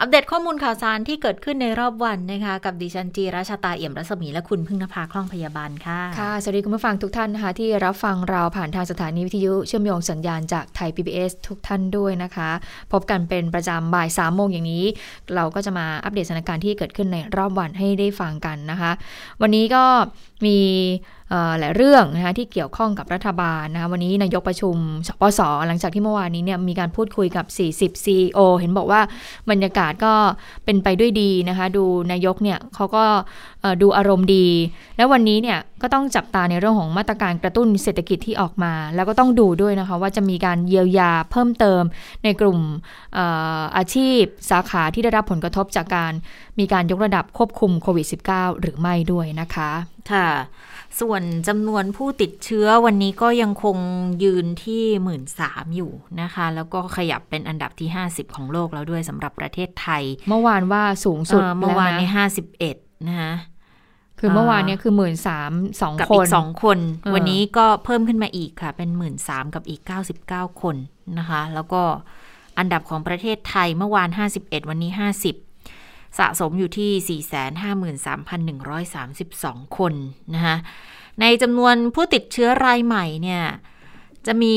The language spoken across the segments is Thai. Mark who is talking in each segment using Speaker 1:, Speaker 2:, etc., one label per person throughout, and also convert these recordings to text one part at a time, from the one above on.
Speaker 1: อัปเดตข้อมูลข่าวสารที่เกิดขึ้นในรอบวันนะคะกับดิฉันจีราชาตาเอี่ยมรัศมีและคุณพึ่งนภาคล่องพยาบาลค่ะ
Speaker 2: ค่ะสวัสดีคุณผู้ฟังทุกท่านนะคะที่รับฟังเราผ่านทางสถานีวิทยุเชื่อมโยงสัญญาณจากไทย PBS ทุกท่านด้วยนะคะ พบกันเป็นประจำบ่ายสามโมงอย่างนี้ เราก็จะมาอัปเดตสถานการณ์ที่เกิดขึ้นในรอบวันให้ได้ฟังกันนะคะ วันนี้ก็มี หลายเรื่องนะคะที่เกี่ยวข้องกับรัฐบาลนะคะวันนี้นายกประชุมสปสหลังจากที่เมื่อวานนี้เนี่ยมีการพูดคุยกับ 40 CEO เห็นบอกว่าบรรยากาศก็เป็นไปด้วยดีนะคะดูนายกเนี่ยเขาก็ดูอารมณ์ดี แล้ววันนี้เนี่ยก็ต้องจับตาในเรื่องของมาตรการกระตุ้นเศรษฐกิจที่ออกมา แล้วก็ต้องดูด้วยนะคะว่าจะมีการเยียวยาเพิ่มเติมในกลุ่มอาอาชีพสาขาที่ได้รับผลกระทบจากการมีการยกระดับควบคุมโควิด -19 หรือไม่ด้วยนะคะ
Speaker 1: ค่ะ ส่วนจำนวนผู้ติดเชื้อวันนี้ก็ยังคงยืนที่หมื่นสามอยู่นะคะ แล้วก็ขยับเป็นอันดับที่ 50 ของโลกแล้วด้วยสำหรับประเทศไทย
Speaker 2: เมื่อวานว่าสูงสุด
Speaker 1: เมื่อวานนี้ห้าสิบเอ็ดนะคะ
Speaker 2: คือเมื่อวานนี้คือหมื่นสามสอง
Speaker 1: คนกับอีกสองคน วันนี้ก็เพิ่มขึ้นมาอีกค่ะ เป็นหมื่นสามกับอีกเก้าสิบเก้าคนนะคะ แล้วก็อันดับของประเทศไทยเมื่อวานห้าสิบเอ็ดวันนี้ห้าสิบ สะสมอยู่ที่ 453,132 คนนะคะในจำนวนผู้ติดเชื้อรายใหม่เนี่ย จะมี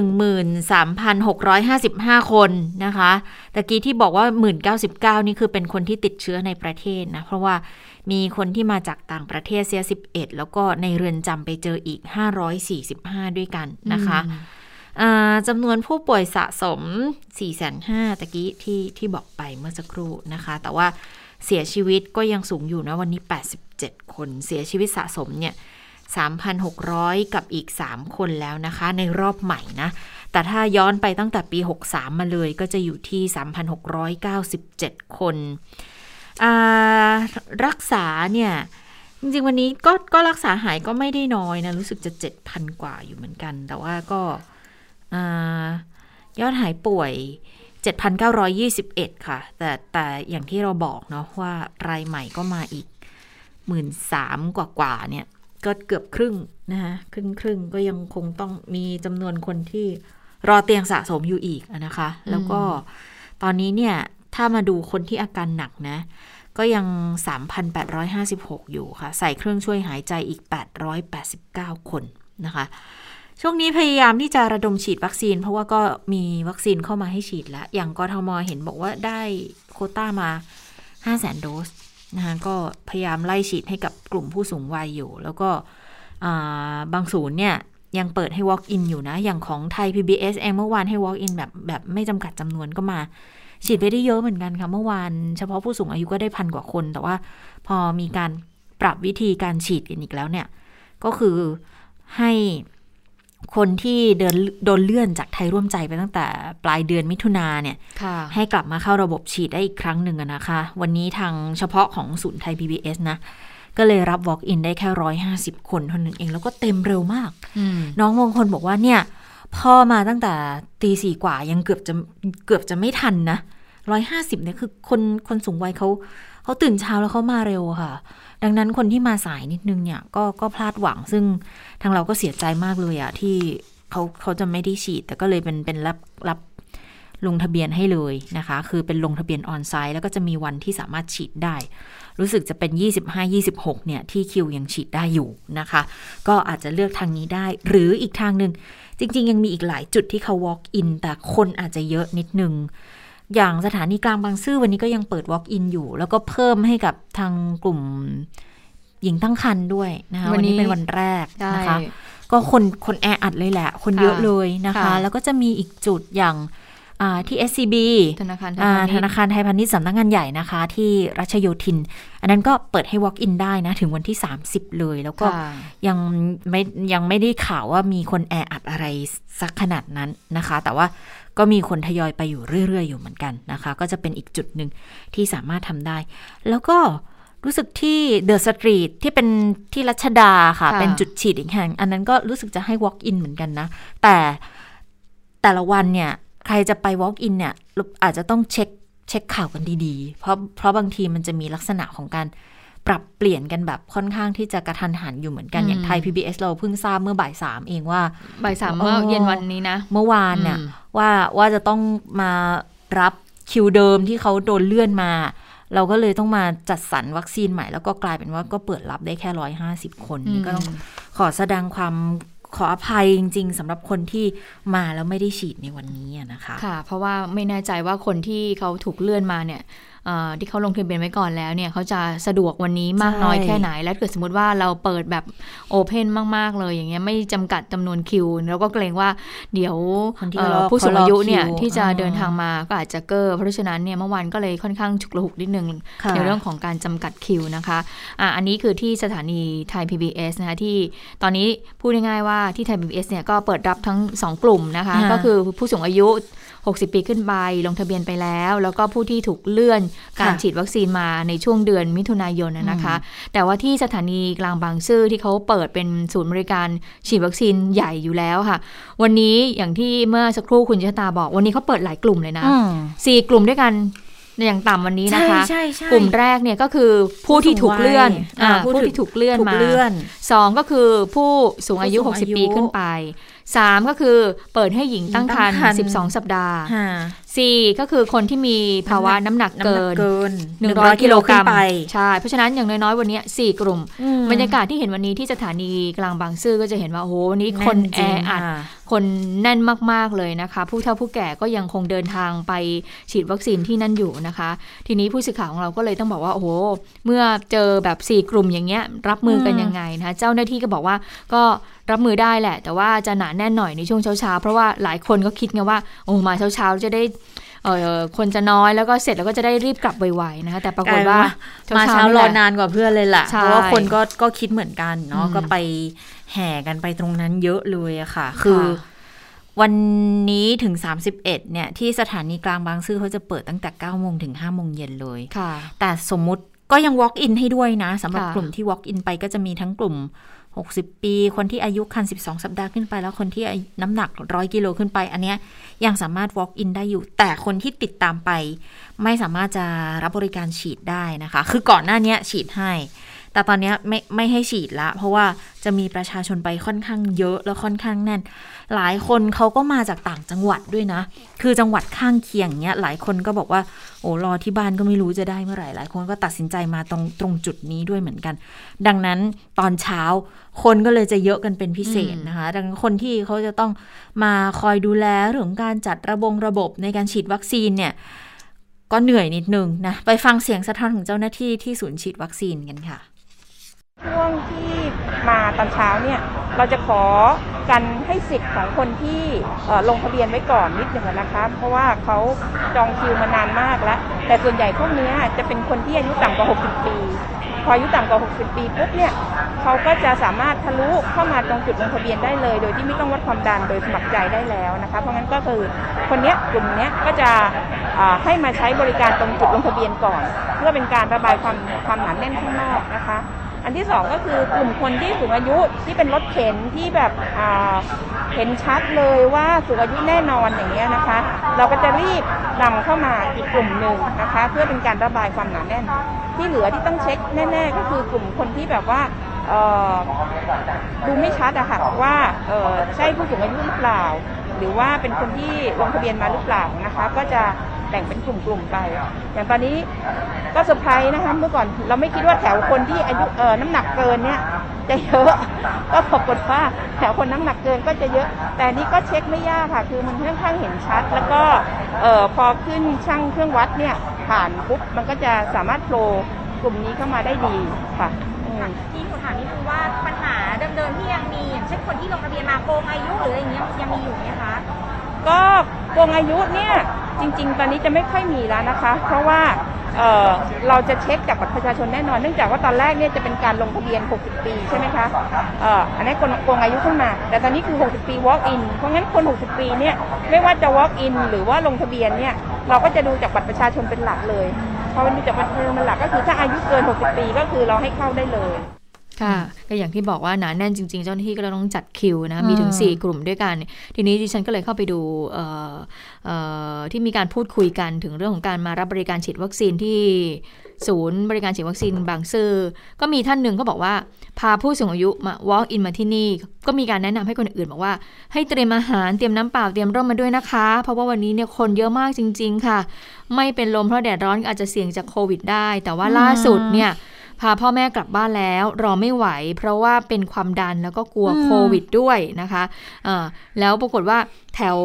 Speaker 1: 13,655 คนนะคะ ตะกี้ที่บอกว่า 1,099 นี่คือเป็นคนที่ติดเชื้อในประเทศนะ เพราะว่ามีคนที่มาจากต่างประเทศเสีย 11 แล้วก็ในเรือนจำไปเจออีก 545 ด้วยกันนะคะ จำนวนผู้ป่วยสะสม 4 5 0 0ตะกี้ที่ที่บอกไปเมื่อสักครู่นะคะ แต่ว่าเสียชีวิตก็ยังสูงอยู่นะวันนี้ 87 คนเสียชีวิตสะสมเนี่ย 3,600 กับอีก 3 คนแล้วนะคะ ในรอบใหม่นะ แต่ถ้าย้อนไปตั้งแต่ปี 63 มาเลยก็จะอยู่ที่ 3,697 คน รักษาเนี่ยจริงๆ วันนี้ก็ก็รักษาหายก็ไม่ได้น้อยนะ รู้สึกจะ 7,000 กว่าอยู่เหมือนกัน แต่ว่าก็ ยอดหายป่วย 7,921 ค่ะ แต่แต่อย่างที่เราบอกเนาะว่ารายใหม่ก็มาอีก 1 3ื่นกว่ากว่าเนี่ย ก็เกือบครึ่งนะคะครึ่งครึ่งก็ยังคงต้องมีจำนวนคนที่รอเตียงสะสมอยู่อีกนะคะ แล้วก็ตอนนี้เนี่ย ถ้ามาดูคนที่อาการหนักนะ ก็ยัง 3,856 อยู่ค่ะ ใส่เครื่องช่วยหายใจอีก 889 คนนะคะ ช่วงนี้พยายามที่จะระดมฉีดวัคซีน เพราะว่าก็มีวัคซีนเข้ามาให้ฉีดแล้ว อย่างกทมเห็นบอกว่าได้โคต้ามา5 0 0 0 0 0โดสนะคะก็พยายามไล่ฉีดให้กับกลุ่มผู้สูงวัยอยู่ แล้วก็บางศูนย์เนี่ยยังเปิดให้ walk in อยู่นะ อย่างของไทย PBS เองเมื่อวานให้ walk in แบบแบบไม่จำกัดจำนวนก็มา ฉีดไปได้เยอะเหมือนกันค่ะ เมื่อวานเฉพาะผู้สูงอายุก็ได้พันกว่าคน แต่ว่าพอมีการปรับวิธีการฉีดกันอีกแล้วเนี่ย ก็คือให้ คนที่เดินโดนเลื่อนจากไทยร่วมใจไปตั้งแต่ปลายเดือนมิถุนาเนี่ยให้กลับมาเข้าระบบฉีดได้อีกครั้งหนึ่งนะคะ วันนี้ทางเฉพาะของศูนย์ไทย PBS นะ ก็เลยรับ walk in ได้แค่ร้อยห้าสิบคนเท่านั้นเอง แล้วก็เต็มเร็วมาก น้องบางคนบอกว่าเนี่ย พ่อมาตั้งแต่ตีสี่กว่ายังเกือบจะเกือบจะไม่ทันนะร้อยห้าสิบเนี่ยคือคนคนสูงวัยเขาเขาตื่นเช้าแล้วเขามาเร็วค่ะ ดังนั้นคนที่มาสายนิดนึงเนี่ยก็ก็พลาดหวังซึ่งทางเราก็เสียใจมากเลยอะที่เขาเขาจะไม่ได้ฉีด แต่ก็เลยเป็นเป็นรับรับลงทะเบียนให้เลยนะคะ คือเป็นลงทะเบียนออนไซต์แล้วก็จะมีวันที่สามารถฉีดได้ รู้สึกจะเป็น 25-26 เนี่ย ที่คิวยังฉีดได้อยู่นะคะ ก็อาจจะเลือกทางนี้ได้ หรืออีกทางหนึ่งจริง ๆ ยังมีอีกหลายจุดที่เขา walk in แต่คนอาจจะเยอะนิดนึง อย่างสถานีกลางบางซื่อวันนี้ก็ยังเปิด Walk-in อยู่ แล้วก็เพิ่มให้กับทางกลุ่มหญิงตั้งครรภ์ด้วยนะคะวันนี้เป็นวันแรกนะคะ ก็คนคนแออัดเลยแหละ คนเยอะเลยนะคะ แล้วก็จะมีอีกจุดอย่างที่ SCB
Speaker 2: ธนาคาร
Speaker 1: ธนาคารไทยพาณิชย์สำนักงานใหญ่นะคะ ที่รัชโยธิน อันนั้นก็เปิดให้ walk in ได้นะ ถึงวันที่ 30 เลย แล้วก็ยังไม่ยังไม่ได้ข่าวว่ามีคนแออัดอะไรสักขนาดนั้นนะคะ แต่ว่า ก็มีคนทยอยไปอยู่เรื่อย ๆ อยู่เหมือนกันนะคะ ก็จะเป็นอีกจุดหนึ่งที่สามารถทำได้ แล้วก็รู้สึกที่เดอะสตรีทที่เป็นที่รัชดาค่ะ
Speaker 2: ค่ะ
Speaker 1: เป็นจุดฉีดอีกแห่ง อันนั้นก็รู้สึกจะให้ walk in เหมือนกันนะ แต่แต่ละวันเนี่ย ใครจะไป walk in เนี่ยอาจจะต้องเช็คเช็คข่าวกันดีๆ เพราะเพราะบางทีมันจะมีลักษณะของการ ปรับเปลี่ยนกันแบบค่อนข้างที่จะกระทันหันอยู่เหมือนกัน
Speaker 2: อืม
Speaker 1: อย่างไทย PBS เราเพิ่งทราบเมื่อบ่ายสามเองว่า
Speaker 2: บ่ายสามเมื่อเย็นวันนี้นะ
Speaker 1: เมื่อวานเนี่ย
Speaker 2: อืม
Speaker 1: ว่าว่าจะต้องมารับคิวเดิมที่เขาโดนเลื่อนมา เราก็เลยต้องมาจัดสรรวัคซีนใหม่ แล้วก็กลายเป็นว่าก็เปิดรับได้แค่ร้อยห้าสิบคนนี่ก็ต้องขอแสดงความขออภัยจริง ๆสำหรับคนที่มาแล้วไม่ได้ฉีดในวันนี้อะนะคะ
Speaker 2: ค่ะ เพราะว่าไม่แน่ใจว่าคนที่เขาถูกเลื่อนมาเนี่ยเอ่อ ที่เขาลงทะเบียนไว้ก่อนแล้วเนี่ยเขาจะสะดวกวันนี้มาก
Speaker 1: ใช่
Speaker 2: น้อยแค่ไหน แล้วเกิดสมมติว่าเราเปิดแบบโอเพนมาก ๆ เลยอย่างเงี้ยไม่จำกัดจำนวนคิวแล้วก็เกรงว่าเดี๋ยว
Speaker 1: คนที่
Speaker 2: เอ่อ
Speaker 1: รอ
Speaker 2: ผู้สูงอายุเนี่ย
Speaker 1: เขารอคิว
Speaker 2: ที่จะ
Speaker 1: อ่า
Speaker 2: เดินทางมาก็อาจจะเกอร์เพราะฉะนั้นเนี่ยเมื่อวานก็เลยค่อนข้างฉุกระหุกนิดนึง
Speaker 1: ค่ะ
Speaker 2: ในเรื่องของการจำกัดคิวนะคะอะอันนี้คือที่สถานีไทย PBS นะคะที่ตอนนี้พูดง่ายๆว่าที่ไทย PBS เนี่ยก็เปิดรับทั้ง 2 กลุ่มนะคะ
Speaker 1: อ่า
Speaker 2: ก็คือผู้สูงอายุ 60 ปีขึ้นไปลงทะเบียนไปแล้ว แล้วก็ผู้ที่ถูกเลื่อนการ
Speaker 1: ค่ะ
Speaker 2: ฉีดวัคซีนมาในช่วงเดือนมิถุนายนน่ะนะคะ แต่ว่าที่สถานีกลางบางซื่อที่เขาเปิดเป็นศูนย์บริการฉีดวัคซีนใหญ่อยู่แล้วค่ะ วันนี้อย่างที่เมื่อสักครู่คุณชะตาบอก วันนี้เขาเปิดหลายกลุ่มเลยนะ
Speaker 1: อืม
Speaker 2: สี่กลุ่มด้วยกันอย่างต่ำวันนี้นะคะ
Speaker 1: ใช่ใช่
Speaker 2: กลุ่มแรกเนี่ยก็คือผู้ที่ถูกเลื่อน
Speaker 1: อ่า
Speaker 2: อ่า
Speaker 1: ผู้
Speaker 2: ผู้
Speaker 1: ถูก
Speaker 2: ที่ถูกเลื่อน
Speaker 1: ถูก
Speaker 2: มา
Speaker 1: เลื่อน
Speaker 2: สองก็คือผู้สูงอายุ
Speaker 1: ผู้สูงอายุ
Speaker 2: 60 ปีขึ้นไป สามก็คือเปิดให้หญิงตั้งครรภ์
Speaker 1: ตั้งครรภ์
Speaker 2: 12 สัปดาห์
Speaker 1: ค่ะ
Speaker 2: สี่ก็คือคนที่มีภาวะน้ำหนัก
Speaker 1: น้ำหนั
Speaker 2: เกิน
Speaker 1: เกิน
Speaker 2: 100กิโลกรัม
Speaker 1: ขึ้นไป
Speaker 2: ใช่เพราะฉะนั้นอย่างน้อยๆ วันนี้4กลุ่ม
Speaker 1: อืม
Speaker 2: บรรยากาศที่เห็นวันนี้ที่สถานีกลางบางซื่อก็จะเห็นว่าโอ้โหวันนี้คน
Speaker 1: แแอ
Speaker 2: อัด
Speaker 1: ค่ะ
Speaker 2: คนแน่นมากๆเลยนะคะ ผู้เฒ่าผู้แก่ก็ยังคงเดินทางไปฉีดวัคซีนที่นั่นอยู่นะคะ ทีนี้ผู้สื่อข่าวของเราก็เลยต้องบอกว่าโอ้โหเมื่อเจอแบบ 4 กลุ่มอย่างเงี้ยรับมือกัน
Speaker 1: อืม
Speaker 2: ยังไงนะคะเจ้าหน้าที่ก็บอกว่าก็รับมือได้แหละ แต่ว่าจะหนาแน่นหน่อยในช่วงเช้าๆเพราะว่าหลายคนก็คิดไงว่าโอ้มาเช้าๆจะได้เออ คนจะน้อยแล้วก็เสร็จแล้วก็จะได้รีบกลับไวๆนะคะ แต่ปรากฏว่า
Speaker 1: มาเช้า
Speaker 2: นี่
Speaker 1: ร
Speaker 2: แห
Speaker 1: อ
Speaker 2: ละ
Speaker 1: นานกว่าเพื่อนเลยล่ะ
Speaker 2: ใช่
Speaker 1: เพราะว่าคนก็ก็คิดเหมือนกันเนาะ
Speaker 2: อืม
Speaker 1: ก็ไปแห่กันไปตรงนั้นเยอะเลยอะค่ะ คือ
Speaker 2: ค่ะ
Speaker 1: วันนี้ถึง 31เนี่ย ที่สถานีกลางบางซื่อเขาจะเปิดตั้งแต่9โมงถึง5โมงเย็นเลย
Speaker 2: ค่ะ
Speaker 1: แต่สมมุติก็ยัง walk in ให้ด้วยนะสำหรับ
Speaker 2: ค่ะ
Speaker 1: กลุ่มที่ walk in ไปก็จะมีทั้งกลุ่ม 60 ปี คนที่อายุคัน 12 สัปดาห์ขึ้นไป แล้วคนที่น้ำหนัก 100 กิโลขึ้นไป อันเนี้ยยังสามารถ walk in ได้อยู่ แต่คนที่ติดตามไป ไม่สามารถจะรับบริการฉีดได้นะคะ คือก่อนหน้านี้ฉีดให้ แต่ตอนเนี้ยไม่ไม่ให้ฉีดละ เพราะว่าจะมีประชาชนไปค่อนข้างเยอะแล้วค่อนข้างแน่น หลายคนเขาก็มาจากต่างจังหวัดด้วยนะ คือจังหวัดข้างเคียงเนี้ยหลายคนก็บอกว่าโอ้รอที่บ้านก็ไม่รู้จะได้เมื่อไหร่หลายคนก็ตัดสินใจมาตรงตรงจุดนี้ด้วยเหมือนกัน ดังนั้นตอนเช้าคนก็เลยจะเยอะกันเป็นพิเศษนะคะดังนั้นคนที่เขาจะต้องมาคอยดูแลเรื่องของการจัดระบงระบบในการฉีดวัคซีนเนี่ยก็เหนื่อยนิดนึงนะ ไปฟังเสียงสะท้อนของเจ้าหน้าที่ที่ศูนย์ฉีดวัคซีนกันค่ะ
Speaker 3: ช่วงที่มาตอนเช้าเนี่ยเราจะขอกันให้สิทธิ์ของคนที่ลงทะเบียนไว้ก่อนนิดหนึ่งนะคะเพราะว่าเขาจองคิวมานานมากแล้ว แต่ส่วนใหญ่พวกเนี้ยจะเป็นคนที่อายุต่ำกว่า 60 ปี พออายุต่ำกว่า 60 ปีปุ๊บเนี่ยเขาก็จะสามารถทะลุเข้ามาตรงจุดลงทะเบียนได้เลย โดยที่ไม่ต้องวัดความดันโดยสมัครใจได้แล้วนะคะเพราะงั้นก็คือคนเนี้ยกลุ่มนี้ก็จะให้มาใช้บริการตรงจุดลงทะเบียนก่อน เพื่อเป็นการระบายความความหนาแน่นข้างนอกนะคะ อันที่สองก็คือกลุ่มคนที่สูงอายุที่เป็นรถเข็นที่แบบเห็นชัดเลยว่าสูงอายุแน่นอนอย่างเงี้ยนะคะ เราก็จะรีบนำเข้ามาอีกกลุ่มหนึ่งนะคะ เพื่อเป็นการระบายความหนาแน่น ที่เหลือที่ต้องเช็คแน่ ๆ ก็คือกลุ่มคนที่แบบว่าดูไม่ชัดอะค่ะว่าใช่ผู้สูงอายุหรือเปล่า หรือว่าเป็นคนที่ลงทะเบียนมาหรือเปล่านะคะ ก็จะ แบ่งเป็นกลุ่มๆไป อย่างตอนนี้ก็เซอร์ไพรส์นะคะเมื่อก่อนเราไม่คิดว่าแถวคนที่อายุเอ่อน้ำหนักเกินเนี่ยจะเยอะ ก็ปรากฏว่าแถวคนน้ำหนักเกินก็จะเยอะ แต่อันนี้ก็เช็คไม่ยากค่ะ คือมันค่อนข้างเห็นชัด แล้วก็เอ่อพอขึ้นช่างเครื่องวัดเนี่ยผ่านปุ๊บมันก็จะสามารถโผล่กลุ่มนี้เข้ามาได้ดีค่ะอืม
Speaker 4: ที่หนูถามนี่คือว่าปัญหาเดิมๆที่ยังมีอย่างเช่นคนที่ลงทะเบียนมาโกงอายุหรืออะไรอย่างเงี้ยยังมีอยู่ไหมคะ
Speaker 3: ก็ โกงอายุเนี่ยจริง ๆ ตอนนี้จะไม่ค่อยมีแล้วนะคะ เพราะว่าเเราจะเช็คจากบัตรประชาชนแน่นอน เนื่องจากว่าตอนแรกเนี่ยจะเป็นการลงทะเบียน 60 ปีใช่ไหมคะออันนี้คนโกงอายุขึ้นมา แต่ตอนนี้คือ 60 ปี walk in เพราะงั้นคน 60 ปีเนี่ยไม่ว่าจะ walk in หรือว่าลงทะเบียนเนี่ยเราก็จะดูจากบัตรประชาชนเป็นหลักเลยพอมันมีแต่บันเทิงมันหลักก็คือถ้าอายุเกิน 60 ปีก็คือเราให้เข้าได้เลย
Speaker 2: ค่ะก็อย่างที่บอกว่าหนาแน่นจริงๆ เจ้าหน้าที่ก็เลยต้องจัดคิวนะมีถึง
Speaker 1: อืม
Speaker 2: 4กลุ่มด้วยกัน ทีนี้ดิฉันก็เลยเข้าไปดูเอ่อเอ่อที่มีการพูดคุยกันถึงเรื่องของการมารับบริการฉีดวัคซีนที่ศูนย์บริการฉีดวัคซีนบางซื่อก็มีท่านหนึ่งก็บอกว่า พาผู้สูงอายุมา walk in มาที่นี่ ก็มีการแนะนำให้คนอื่นบอกว่า ให้เตรียมอาหารเตรียมน้ำเปล่าเตรียมร่มมาด้วยนะคะ เพราะว่าวันนี้เนี่ยคนเยอะมากจริง ๆ ค่ะ ไม่เป็นลมเพราะแดดร้อนอาจจะเสี่ยงจากโควิดได้ แต่ว่าล่าสุดเนี่ย พาพ่อแม่กลับบ้านแล้ว รอไม่ไหว เพราะว่าเป็นความดันแล้วก็กลัว
Speaker 1: อืม
Speaker 2: โควิดด้วยนะคะอ่าแล้วปรากฏว่าแถว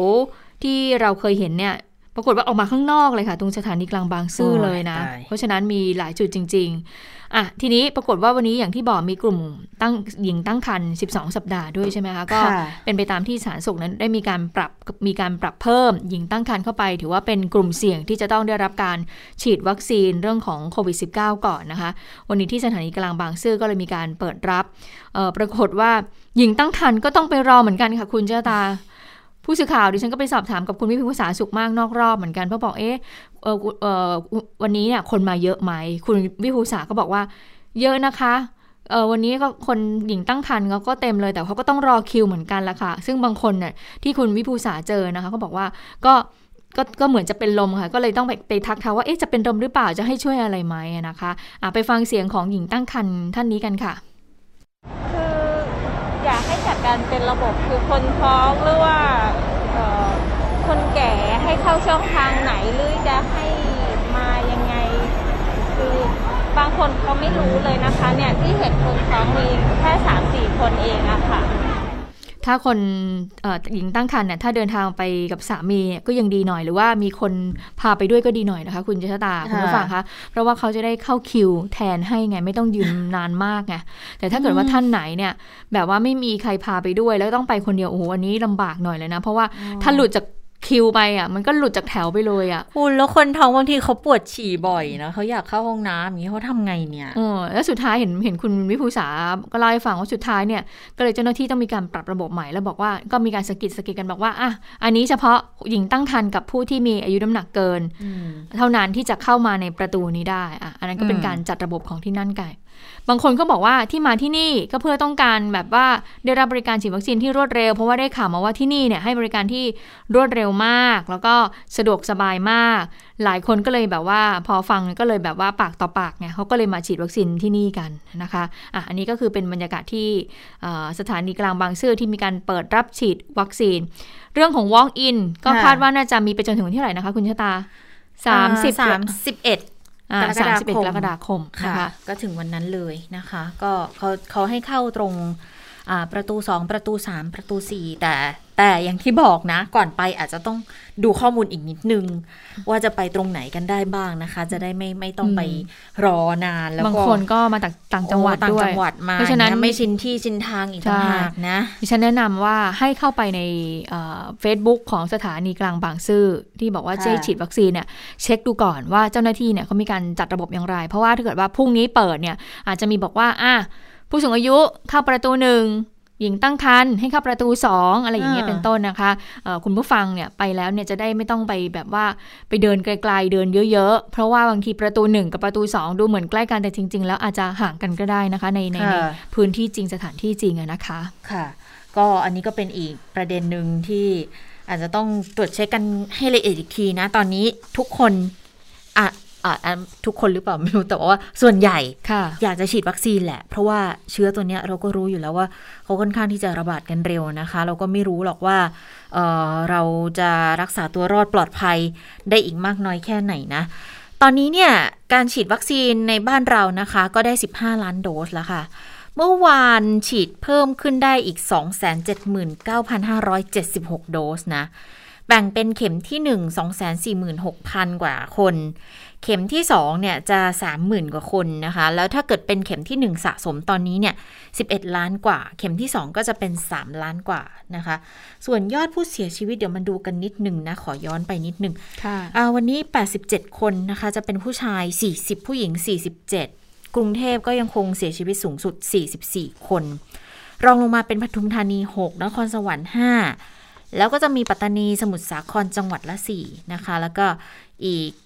Speaker 2: ที่เราเคยเห็นเนี่ยปรากฏว่าออกมาข้างนอกเลยค่ะ ตรงสถานีกลางบางซื่อเลยนะ เพราะฉะนั้นมีหลายจุดจริง ๆ อะทีนี้ปรากฏว่าวันนี้อย่างที่บอกมีกลุ่มตั้งหญิงตั้งครรภ์12 สัปดาห์ด้วยใช่ไหมคะก็
Speaker 1: ค่ะ
Speaker 2: เป็นไปตามที่สาธารณสุขนั้นได้มีการปรับมีการปรับเพิ่มหญิงตั้งครรภ์เข้าไป ถือว่าเป็นกลุ่มเสี่ยงที่จะต้องได้รับการฉีดวัคซีนเรื่องของโควิด -19 ก่อนนะคะ วันนี้ที่สถานีกลางบางซื่อก็เลยมีการเปิดรับเอ่อปรากฏว่าหญิงตั้งครรภ์ก็ต้องไปรอเหมือนกันค่ะคุณเจ้าตาผู้สื่อข่าวดิฉันก็ไปสอบถามกับคุณวิพิภาษาสุขมากนอกรอบเหมือนกันเพราะบอกเอ๊ะ เออเออวันนี้เนี่ยคนมาเยอะไหม คุณวิภูษาก็บอกว่า เยอะนะคะเออวันนี้ก็คนหญิงตั้งครรภ์เขาก็เต็มเลยแต่เขาก็ต้องรอคิวเหมือนกันละค่ะ ซึ่งบางคนเนี่ยที่คุณวิภูษาเจอนะคะเขาบอกว่าก็ก็ก็เหมือนจะเป็นลมค่ะ ก็เลยต้องไปไปทักทาว่าเอ๊ะจะเป็นลมหรือเปล่าจะให้ช่วยอะไรไหมนะคะอะไปฟังเสียงของหญิงตั้งครรภ์ท่านนี้กันค่ะ
Speaker 3: คืออยากให้จัดการเป็นระบบคือคนท้องหรือว่า คนแก่ให้เข้าช่องทางไหนหรือจะให้มายังไง คือบางคนเขาไม่รู้เลยนะคะเนี่ยที่เห็นคนท้องมีแค่สามสี่คนเองอะค่ะ
Speaker 2: ถ้าคนเอ่อหญิงตั้งครรภ์เนี่ยถ้าเดินทางไปกับสามีเนี่ยก็ยังดีหน่อย หรือว่ามีคนพาไปด้วยก็ดีหน่อยนะคะ คุณเจษตาคุณผู้ฟังคะเพราะว่าเขาจะได้เข้าคิวแทนให้ไงไม่ต้องยืนนานมากไงแต่ถ้าเกิดว่าท่านไหนเนี่ยแบบว่าไม่มีใครพาไปด้วย แล้วต้องไปคนเดียวโอ้โหอันนี้ลำบากหน่อยเลยนะ เพราะว่าถ้าหลุดจาก คิวไปอะ มันก็หลุดจากแถวไปเลยอะ
Speaker 1: คุณแล้วคนท้องบางทีเขาปวดฉี่บ่อยนะเขาอยากเข้าห้องน้ำอย่างนี้เขาทำไงเนี่ย
Speaker 2: เออแล้วสุดท้ายเห็นเห็นคุณวิภูษาก็เล่าให้ฟังว่าสุดท้ายเนี่ย ก็เลยเจ้าหน้าที่ต้องมีการปรับระบบใหม่แล้วบอกว่าก็มีการสะกิดสะกิดกันบอกว่าอะอันนี้เฉพาะหญิงตั้งครรภ์กับผู้ที่มีอายุน้ำหนักเกิน เท่านั้นที่จะเข้ามาในประตูนี้ได้อะอันนั้นก็เป็น
Speaker 1: อืม
Speaker 2: การจัดระบบของที่นั่นไก่ บางคนก็บอกว่าที่มาที่นี่ก็เพื่อต้องการแบบว่าได้รับบริการฉีดวัคซีนที่รวดเร็ว เพราะว่าได้ข่าวมาว่าที่นี่เนี่ยให้บริการที่รวดเร็วมาก แล้วก็สะดวกสบายมาก หลายคนก็เลยแบบว่าพอฟังก็เลยแบบว่าปากต่อปากไงเขาก็เลยมาฉีดวัคซีนที่นี่กันนะคะอะอันนี้ก็คือเป็นบรรยากาศที่เอ่อสถานีกลางบางซื่อที่มีการเปิดรับฉีดวัคซีน เรื่องของ walk in ก็
Speaker 1: ค่ะ
Speaker 2: คาดว่าน่าจะมีไปจนถึงวันที่เท่าไหร่นะคะคุณชะตาสามสิบ
Speaker 1: สามสิบเอ็ด
Speaker 2: อ่า ก
Speaker 1: รก
Speaker 2: สาม
Speaker 1: ฎา
Speaker 2: สิบเอ็ด
Speaker 1: คม
Speaker 2: กรกฎาคมนะ
Speaker 1: ค่ะ
Speaker 2: คะ
Speaker 1: ก็ถึงวันนั้นเลยนะคะ ก็เขาเขาให้เข้าตรงอ่า ประตู 2 ประตู 3 ประตู 4 แต่แต่อย่างที่บอกนะ ก่อนไปอาจจะต้องดูข้อมูลอีกนิดนึง ว่าจะไปตรงไหนกันได้บ้างนะคะ จะได้ไม่ไม่ต้องไปรอนานแล้วก็
Speaker 2: บางคนก็มาจากต่างจังหวัด
Speaker 1: โอ้ต่าง
Speaker 2: ด้วย
Speaker 1: จังหวัดมา
Speaker 2: เพราะฉะนั้น
Speaker 1: ยไม่ชินที่ชินทางอีกต่างหากนะ
Speaker 2: ดิฉันแนะนำว่าให้เข้าไปในเฟซบุ๊กของสถานีกลางบางซื่อที่บอกว่า
Speaker 1: ค่ะ
Speaker 2: จะฉีดวัคซีนเนี่ยเช็คดูก่อนว่าเจ้าหน้าที่เนี่ยเขามีการจัดระบบอย่างไร เพราะว่าถ้าเกิดว่าพรุ่งนี้เปิดเนี่ยอาจจะมีบอกว่าอะ ผู้สูงอายุเข้าประตูหนึ่งหญิงตั้งครรภ์ให้เข้าประตูสองอะไรอย่างเงี้ย
Speaker 1: อ่า
Speaker 2: เป็นต้นนะคะเอ่อคุณผู้ฟังเนี่ยไปแล้วเนี่ยจะได้ไม่ต้องไปแบบว่าไปเดินไกลๆเดินเยอะๆ เพราะว่าบางทีประตูหนึ่งกับประตูสองดูเหมือนใกล้กันแต่จริง ๆ แล้วอาจจะห่างกันก็ได้นะคะ ในในใน
Speaker 1: ค่ะ
Speaker 2: พื้นที่จริงสถานที่จริงอะนะคะ
Speaker 1: ค่ะ ก็อันนี้ก็เป็นอีกประเด็นหนึ่งที่อาจจะต้องตรวจเช็คกันให้ละเอียดอีกทีนะ ตอนนี้ทุกคนอะอะอะ ทุกคนหรือเปล่าไม่รู้แต่ว่าส่วนใหญ่
Speaker 2: ค่ะ
Speaker 1: อยากจะฉีดวัคซีนแหละ เพราะว่าเชื้อตัวเนี้ยเราก็รู้อยู่แล้วว่าเขาค่อนข้างที่จะระบาดกันเร็วนะคะ เราก็ไม่รู้หรอกว่าเอ่อเราจะรักษาตัวรอดปลอดภัยได้อีกมากน้อยแค่ไหนนะ ตอนนี้เนี่ยการฉีดวัคซีนในบ้านเรานะคะ ก็ได้ 15 ล้านโดสแล้วค่ะเมื่อวานฉีดเพิ่มขึ้นได้อีก 279,576 โดสนะ แบ่งเป็นเข็มที่ 1 246,000 กว่าคน เข็มที่2เนี่ยจะ 30,000 กว่าคนนะคะ แล้วถ้าเกิดเป็นเข็มที่ 1 สะสมตอนนี้เนี่ย 11 ล้านกว่า เข็มที่ 2 ก็จะเป็น 3 ล้านกว่านะคะ ส่วนยอดผู้เสียชีวิตเดี๋ยวมาดูกันนิดหนึ่งนะ ขอย้อนไปนิดหนึ่ง
Speaker 2: ค่ะ
Speaker 1: อ่าวันนี้ 87 คนนะคะ จะเป็นผู้ชาย 40 ผู้หญิง 47 กรุงเทพก็ยังคงเสียชีวิตสูงสุด 44 คน รองลงมาเป็นปทุมธานี 6 นครสวรรค์ 5 แล้วก็จะมีปัตตานีสมุทรสาครจังหวัดละ 4 นะคะ แล้วก็อีกเอ่อ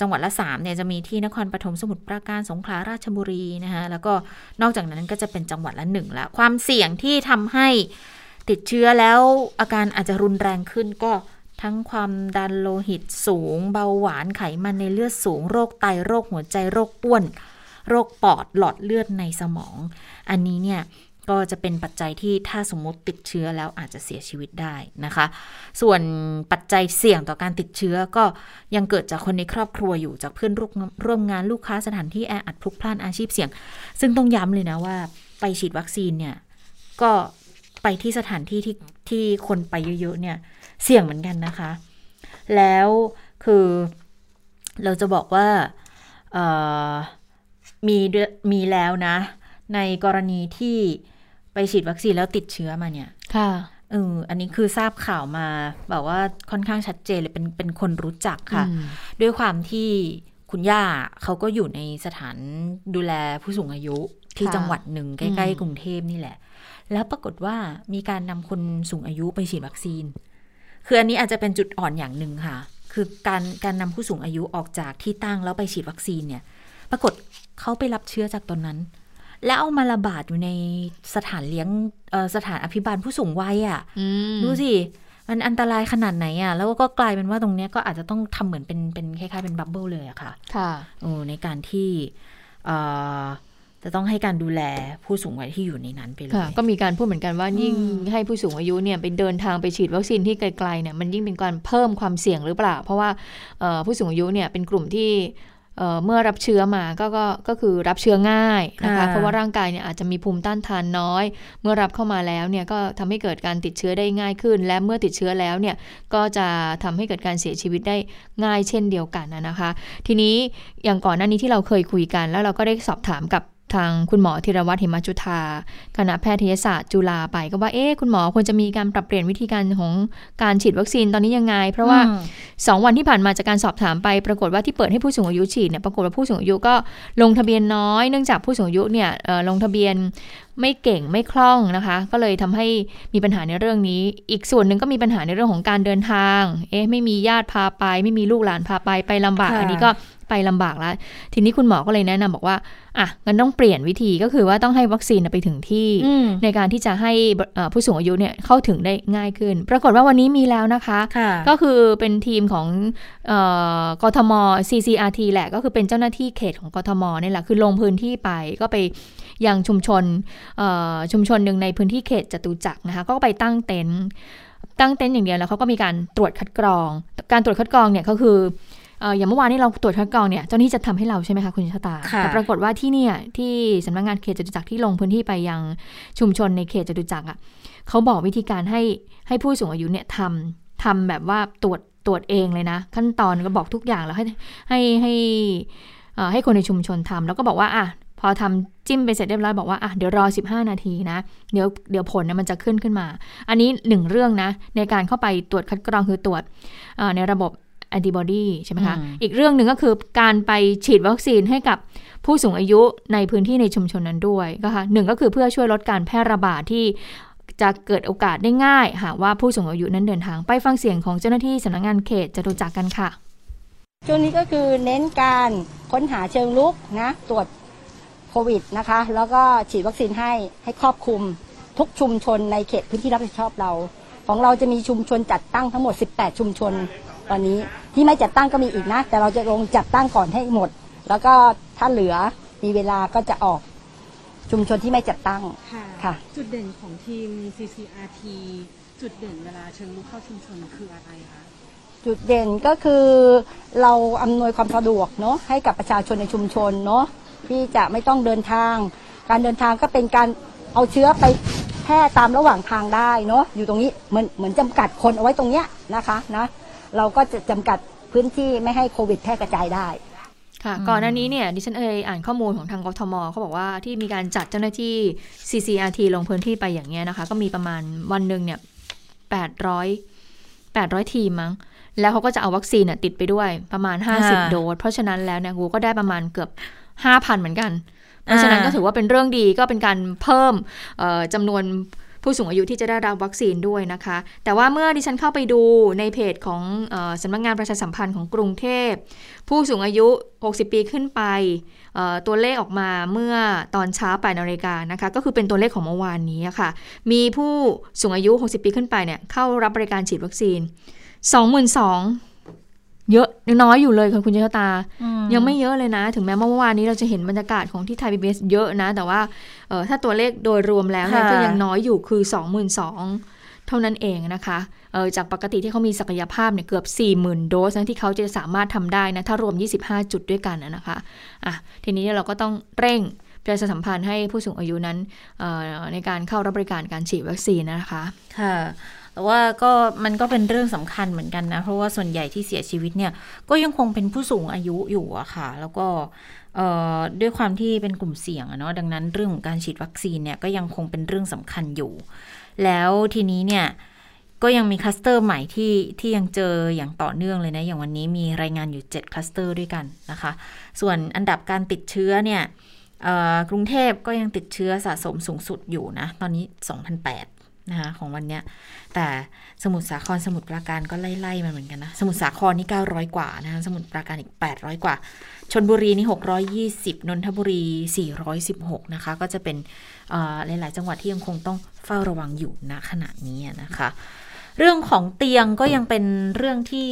Speaker 1: จังหวัดละ3เนี่ยจะมีที่นครปฐมสมุทรปราการสงขลาราชบุรีนะคะแล้วก็นอกจากนั้นก็จะเป็นจังหวัดละหนึ่งละความเสี่ยงที่ทำให้ติดเชื้อแล้วอาการอาจจะรุนแรงขึ้นก็ทั้งความดันโลหิตสูง เบาหวานไขมันในเลือดสูง โรคไตโรคหัวใจโรคอ้วน โรคปอดหลอดเลือดในสมอง อันนี้เนี่ย ก็จะเป็นปัจจัยที่ถ้าสมมติติดเชื้อแล้วอาจจะเสียชีวิตได้นะคะ ส่วนปัจจัยเสี่ยงต่อการติดเชื้อก็ยังเกิดจากคนในครอบครัวอยู่จากเพื่อนร่วมร่วมงานลูกค้าสถานที่แออัดพลุกพล่านอาชีพเสี่ยง ซึ่งต้องย้ำเลยนะว่าไปฉีดวัคซีนเนี่ยก็ไปที่สถานที่ที่ที่คนไปเยอะๆเนี่ยเสี่ยงเหมือนกันนะคะ แล้วคือเราจะบอกว่ามีมีแล้วนะ ในกรณีที่ไปฉีดวัคซีนแล้วติดเชื้อมาเนี่ย
Speaker 2: ค่ะ
Speaker 1: เอออันนี้คือทราบข่าวมาแบบว่าค่อนข้างชัดเจนเลยเป็นเป็นคนรู้จักค่ะ
Speaker 2: อืม
Speaker 1: ด้วยความที่คุณย่าเขาก็อยู่ในสถานดูแลผู้สูงอายุที่
Speaker 2: ค่ะ
Speaker 1: จังหวัดหนึ่งใก
Speaker 2: อื
Speaker 1: ล้
Speaker 2: ม
Speaker 1: ๆกรุงเทพนี่แหละ แล้วปรากฏว่ามีการนำคนสูงอายุไปฉีดวัคซีน คืออันนี้อาจจะเป็นจุดอ่อนอย่างหนึ่งค่ะ คือการการนำผู้สูงอายุออกจากที่ตั้งแล้วไปฉีดวัคซีนเนี่ย ปรากฏเขาไปรับเชื้อจากตอนนั้น แล้วเอามาระบาดอยู่ในสถานเลี้ยงเอ่อสถานอภิบาลผู้สูงวัยอะ
Speaker 2: อืม
Speaker 1: ดูสิมันอันตรายขนาดไหนอะ แล้วก็กลายเป็นว่าตรงเนี้ยก็อาจจะต้องทำเหมือนเป็นเป็นคล้ายๆเป็นบับเบิลเลยอะค่ะ
Speaker 2: ค่ะ
Speaker 1: โอ้ในการที่เอ่อจะต้องให้การดูแลผู้สูงวัยที่อยู่ในนั้นไปเลย
Speaker 2: ค่ะก็มีการพูดเหมือนกันว่ายิ่ง
Speaker 1: อืม
Speaker 2: ให้ผู้สูงอายุเนี่ยไปเดินทางไปฉีดวัคซีนที่ไกลๆเนี่ยมันยิ่งเป็นการเพิ่มความเสี่ยงหรือเปล่า เพราะว่าเอ่อผู้สูงอายุเนี่ยเป็นกลุ่มที่ เอ่อเมื่อรับเชื้อมาก็ก็ก็คือรับเชื้อง่ายนะคะ
Speaker 1: อ่า
Speaker 2: เพราะว่าร่างกายเนี่ยอาจจะมีภูมิต้านทานน้อย เมื่อรับเข้ามาแล้วเนี่ยก็ทำให้เกิดการติดเชื้อได้ง่ายขึ้น และเมื่อติดเชื้อแล้วเนี่ยก็จะทำให้เกิดการเสียชีวิตได้ง่ายเช่นเดียวกันนะนะคะ ทีนี้อย่างก่อนหน้านี้ที่เราเคยคุยกัน แล้วเราก็ได้สอบถามกับ ทางคุณหมอธีรวัตรหิมจุธาคณะแพทยศาสตร์จุฬาไปก็ว่าเอ๊ะคุณหมอควรจะมีการปรับเปลี่ยนวิธีการของการฉีดวัคซีนตอนนี้ยังไง เพราะว่า
Speaker 1: อืม
Speaker 2: สองวันที่ผ่านมาจากการสอบถามไปปรากฏว่าที่เปิดให้ผู้สูงอายุฉีดเนี่ยปรากฏว่าผู้สูงอายุก็ลงทะเบียนน้อยเนื่องจากผู้สูงอายุเนี่ยเอ่อลงทะเบียน ไม่เก่งไม่คล่องนะคะ ก็เลยทำให้มีปัญหาในเรื่องนี้ อีกส่วนหนึ่งก็มีปัญหาในเรื่องของการเดินทาง เอ๊ะไม่มีญาติพาไป ไม่มีลูกหลานพาไปไปลำบาก
Speaker 1: ค่ะ
Speaker 2: อันนี้ก็ไปลำบากแล้ว ทีนี้คุณหมอก็เลยแนะนำบอกว่าอะงั้นต้องเปลี่ยนวิธีก็คือว่าต้องให้วัคซีนไปถึงที่
Speaker 1: อืม
Speaker 2: ในการที่จะให้เอ่อผู้สูงอายุเนี่ยเข้าถึงได้ง่ายขึ้น ปรากฏว่าวันนี้มีแล้วนะคะ
Speaker 1: ค่ะ
Speaker 2: ก็คือเป็นทีมของเออกทม CCRT แหละก็คือเป็นเจ้าหน้าที่เขตของกทมนี่แหละคือลงพื้นที่ไปก็ไป ยังชุมชนเอ่อชุมชนหนึ่งในพื้นที่เขตจตุจักรนะคะก็ไปตั้งเต็นท์ตั้งเต็นท์อย่างเดียวแล้วเขาก็มีการตรวจคัดกรอง การตรวจคัดกรองเนี่ยก็คือเอ่ออย่างเมื่อวานนี้เราตรวจคัดกรองเนี่ยเจ้าหน้าที่จะทำให้เราใช่ไหมคะคุณชะตา
Speaker 1: ค่ะ
Speaker 2: แต่ปรากฏว่าที่เนี่ยที่สำนักงานเขตจตุจักรที่ลงพื้นที่ไปยังชุมชนในเขตจตุจักรอะเขาบอกวิธีการให้ให้ผู้สูงอายุเนี่ยทำทำแบบว่าตรวจตรวจเองเลยนะ ขั้นตอนก็บอกทุกอย่างแล้วให้ให้ให้เอ่อให้คนในชุมชนทำแล้วก็บอกว่าอะพ อทำจิ้มไปเสร็จเรียบร้อยบอกว่าอะเดี๋ยวรอ 15 นาทีนะ เดี๋ยวเดี๋ยวผลเนี่ยมันจะขึ้นขึ้นมา อันนี้หนึ่งเรื่องนะ ในการเข้าไปตรวจคัดกรองคือตรวจเอ่อในระบบแอนติบอดีใช่ไหมคะ
Speaker 1: อืม
Speaker 2: อีกเรื่องหนึ่งก็คือการไปฉีดวัคซีนให้กับผู้สูงอายุในพื้นที่ในชุมชนนั้นด้วยก็ค่ะหนึ่งก็คือเพื่อช่วยลดการแพร่ระบาดที่จะเกิดโอกาสได้ง่าย หากว่าผู้สูงอายุนั้นเดินทางไปฟังเสียงของเจ้าหน้าที่สำนักงานเขตจตุจักรกันค่ะ
Speaker 5: ช่วงนี้ก็คือเน้นการค้นหาเชิงลุกนะ ตรวจ โควิดนะคะ แล้วก็ฉีดวัคซีนให้ให้ครอบคลุมทุกชุมชนในเขตพื้นที่รับผิดชอบเรา ของเราจะมีชุมชนจัดตั้งทั้งหมด 18 ชุมชนตอนนี้ที่ไม่จัดตั้งก็มีอีกนะ แต่เราจะลงจัดตั้งก่อนให้หมด แล้วก็ถ้าเหลือมีเวลาก็จะออกชุมชนที่ไม่จัดตั้ง
Speaker 6: ค่ะ
Speaker 5: ค่ะ
Speaker 6: จุดเด่นของทีม CCRT จุดเด่นเวลาเชิงลุกเข้าชุมชนคืออะไรคะ
Speaker 5: จุดเด่นก็คือเราอำนวยความสะดวกเนาะให้กับประชาชนในชุมชนเนาะ ที่จะไม่ต้องเดินทาง การเดินทางก็เป็นการเอาเชื้อไปแพร่ตามระหว่างทางได้เนาะอยู่ตรงนี้เหมือนเหมือนจำกัดคนเอาไว้ตรงเนี้ยนะคะนะเราก็จะจำกัดพื้นที่ไม่ให้โควิดแพร่กระจายได้
Speaker 2: ค่ะก่อนหน้านี้เนี่ยดิฉันเอยอ่านข้อมูลของทางกทมเขาบอกว่าที่มีการจัดเจ้าหน้าที่ CCRT ลงพื้นที่ไปอย่างเงี้ยนะคะ ก็มีประมาณวันหนึ่งเนี่ย800 800ทีมมั้ง แล้วเขาก็จะเอาวัคซีนน่ะติดไปด้วยประมาณ
Speaker 1: ค่ะ
Speaker 2: 50 โดส เพราะฉะนั้นแล้วเนี่ยกูก็ได้ประมาณเกือบ 5,000 เหมือนกัน เพราะฉะนั้นก็ถือว่าเป็นเรื่องดีก็เป็นการเพิ่มเอ่อจำนวนผู้สูงอายุที่จะได้รับวัคซีนด้วยนะคะ แต่ว่าเมื่อดิฉันเข้าไปดูในเพจของเออสำนักงานประชาสัมพันธ์ของกรุงเทพ ผู้สูงอายุ 60 ปีขึ้นไปเอ่อตัวเลขออกมาเมื่อตอนเช้า8นาฬิกานะคะ ก็คือเป็นตัวเลขของเมื่อวานนี้อะค่ะ มีผู้สูงอายุ 60 ปีขึ้นไปเนี่ยเข้ารับบริการฉีดวัคซีน 22,000 เยอะน้อยอยู่เลยค่ะคุณเจษตา ยังไม่เยอะเลยนะ ถึงแม้ว่าเมื่อวานนี้เราจะเห็นบรรยากาศของที่ไทยพีบีเยอะนะ แต่ว่าเอ่อถ้าตัวเลขโดยรวมแล้วเนี่ย
Speaker 1: ค่ะ
Speaker 2: ก็ยังน้อยอยู่คือ 22,000 เท่านั้นเองนะคะเออจากปกติที่เขามีศักยภาพเนี่ยเกือบ 40,000 โดสนะที่เขาจะสามารถทำได้นะ ถ้ารวม 25 จุดด้วยกันนะนะคะอะทีนี้เราก็ต้องเร่งประชาสัมพันธ์ให้ผู้สูงอายุนั้นเอ่อในการเข้ารับบริการการฉีดวัคซีนนะคะ
Speaker 1: ค่ะ แต่ว่าก็มันก็เป็นเรื่องสำคัญเหมือนกันนะ เพราะว่าส่วนใหญ่ที่เสียชีวิตเนี่ย ก็ยังคงเป็นผู้สูงอายุอยู่อะค่ะ แล้วก็ด้วยความที่เป็นกลุ่มเสี่ยงอะเนาะดังนั้นเรื่องของการฉีดวัคซีนเนี่ยก็ยังคงเป็นเรื่องสำคัญอยู่ แล้วทีนี้เนี่ยก็ยังมีคลัสเตอร์ใหม่ที่ที่ยังเจออย่างต่อเนื่องเลยนะ อย่างวันนี้มีรายงานอยู่ 7 คลัสเตอร์ด้วยกันนะคะ ส่วนอันดับการติดเชื้อเนี่ยกรุงเทพก็ยังติดเชื้อสะสมสูงสุดอยู่นะ ตอนนี้ 2,008 นะคะของวันเนี้ย แต่สมุทรสาครสมุทรปราการก็ไล่ๆมาเหมือนกันนะ สมุทรสาครนี่ 900 กว่านะคะสมุทรปราการอีก 800 กว่าชนบุรีนี่620 นนทบุรี 416 นะคะ ก็จะเป็นหลาย ๆ จังหวัดที่ยังคงต้องเฝ้าระวังอยู่ณขณะนี้นะคะ เรื่องของเตียงก็ยังเป็นเรื่องที่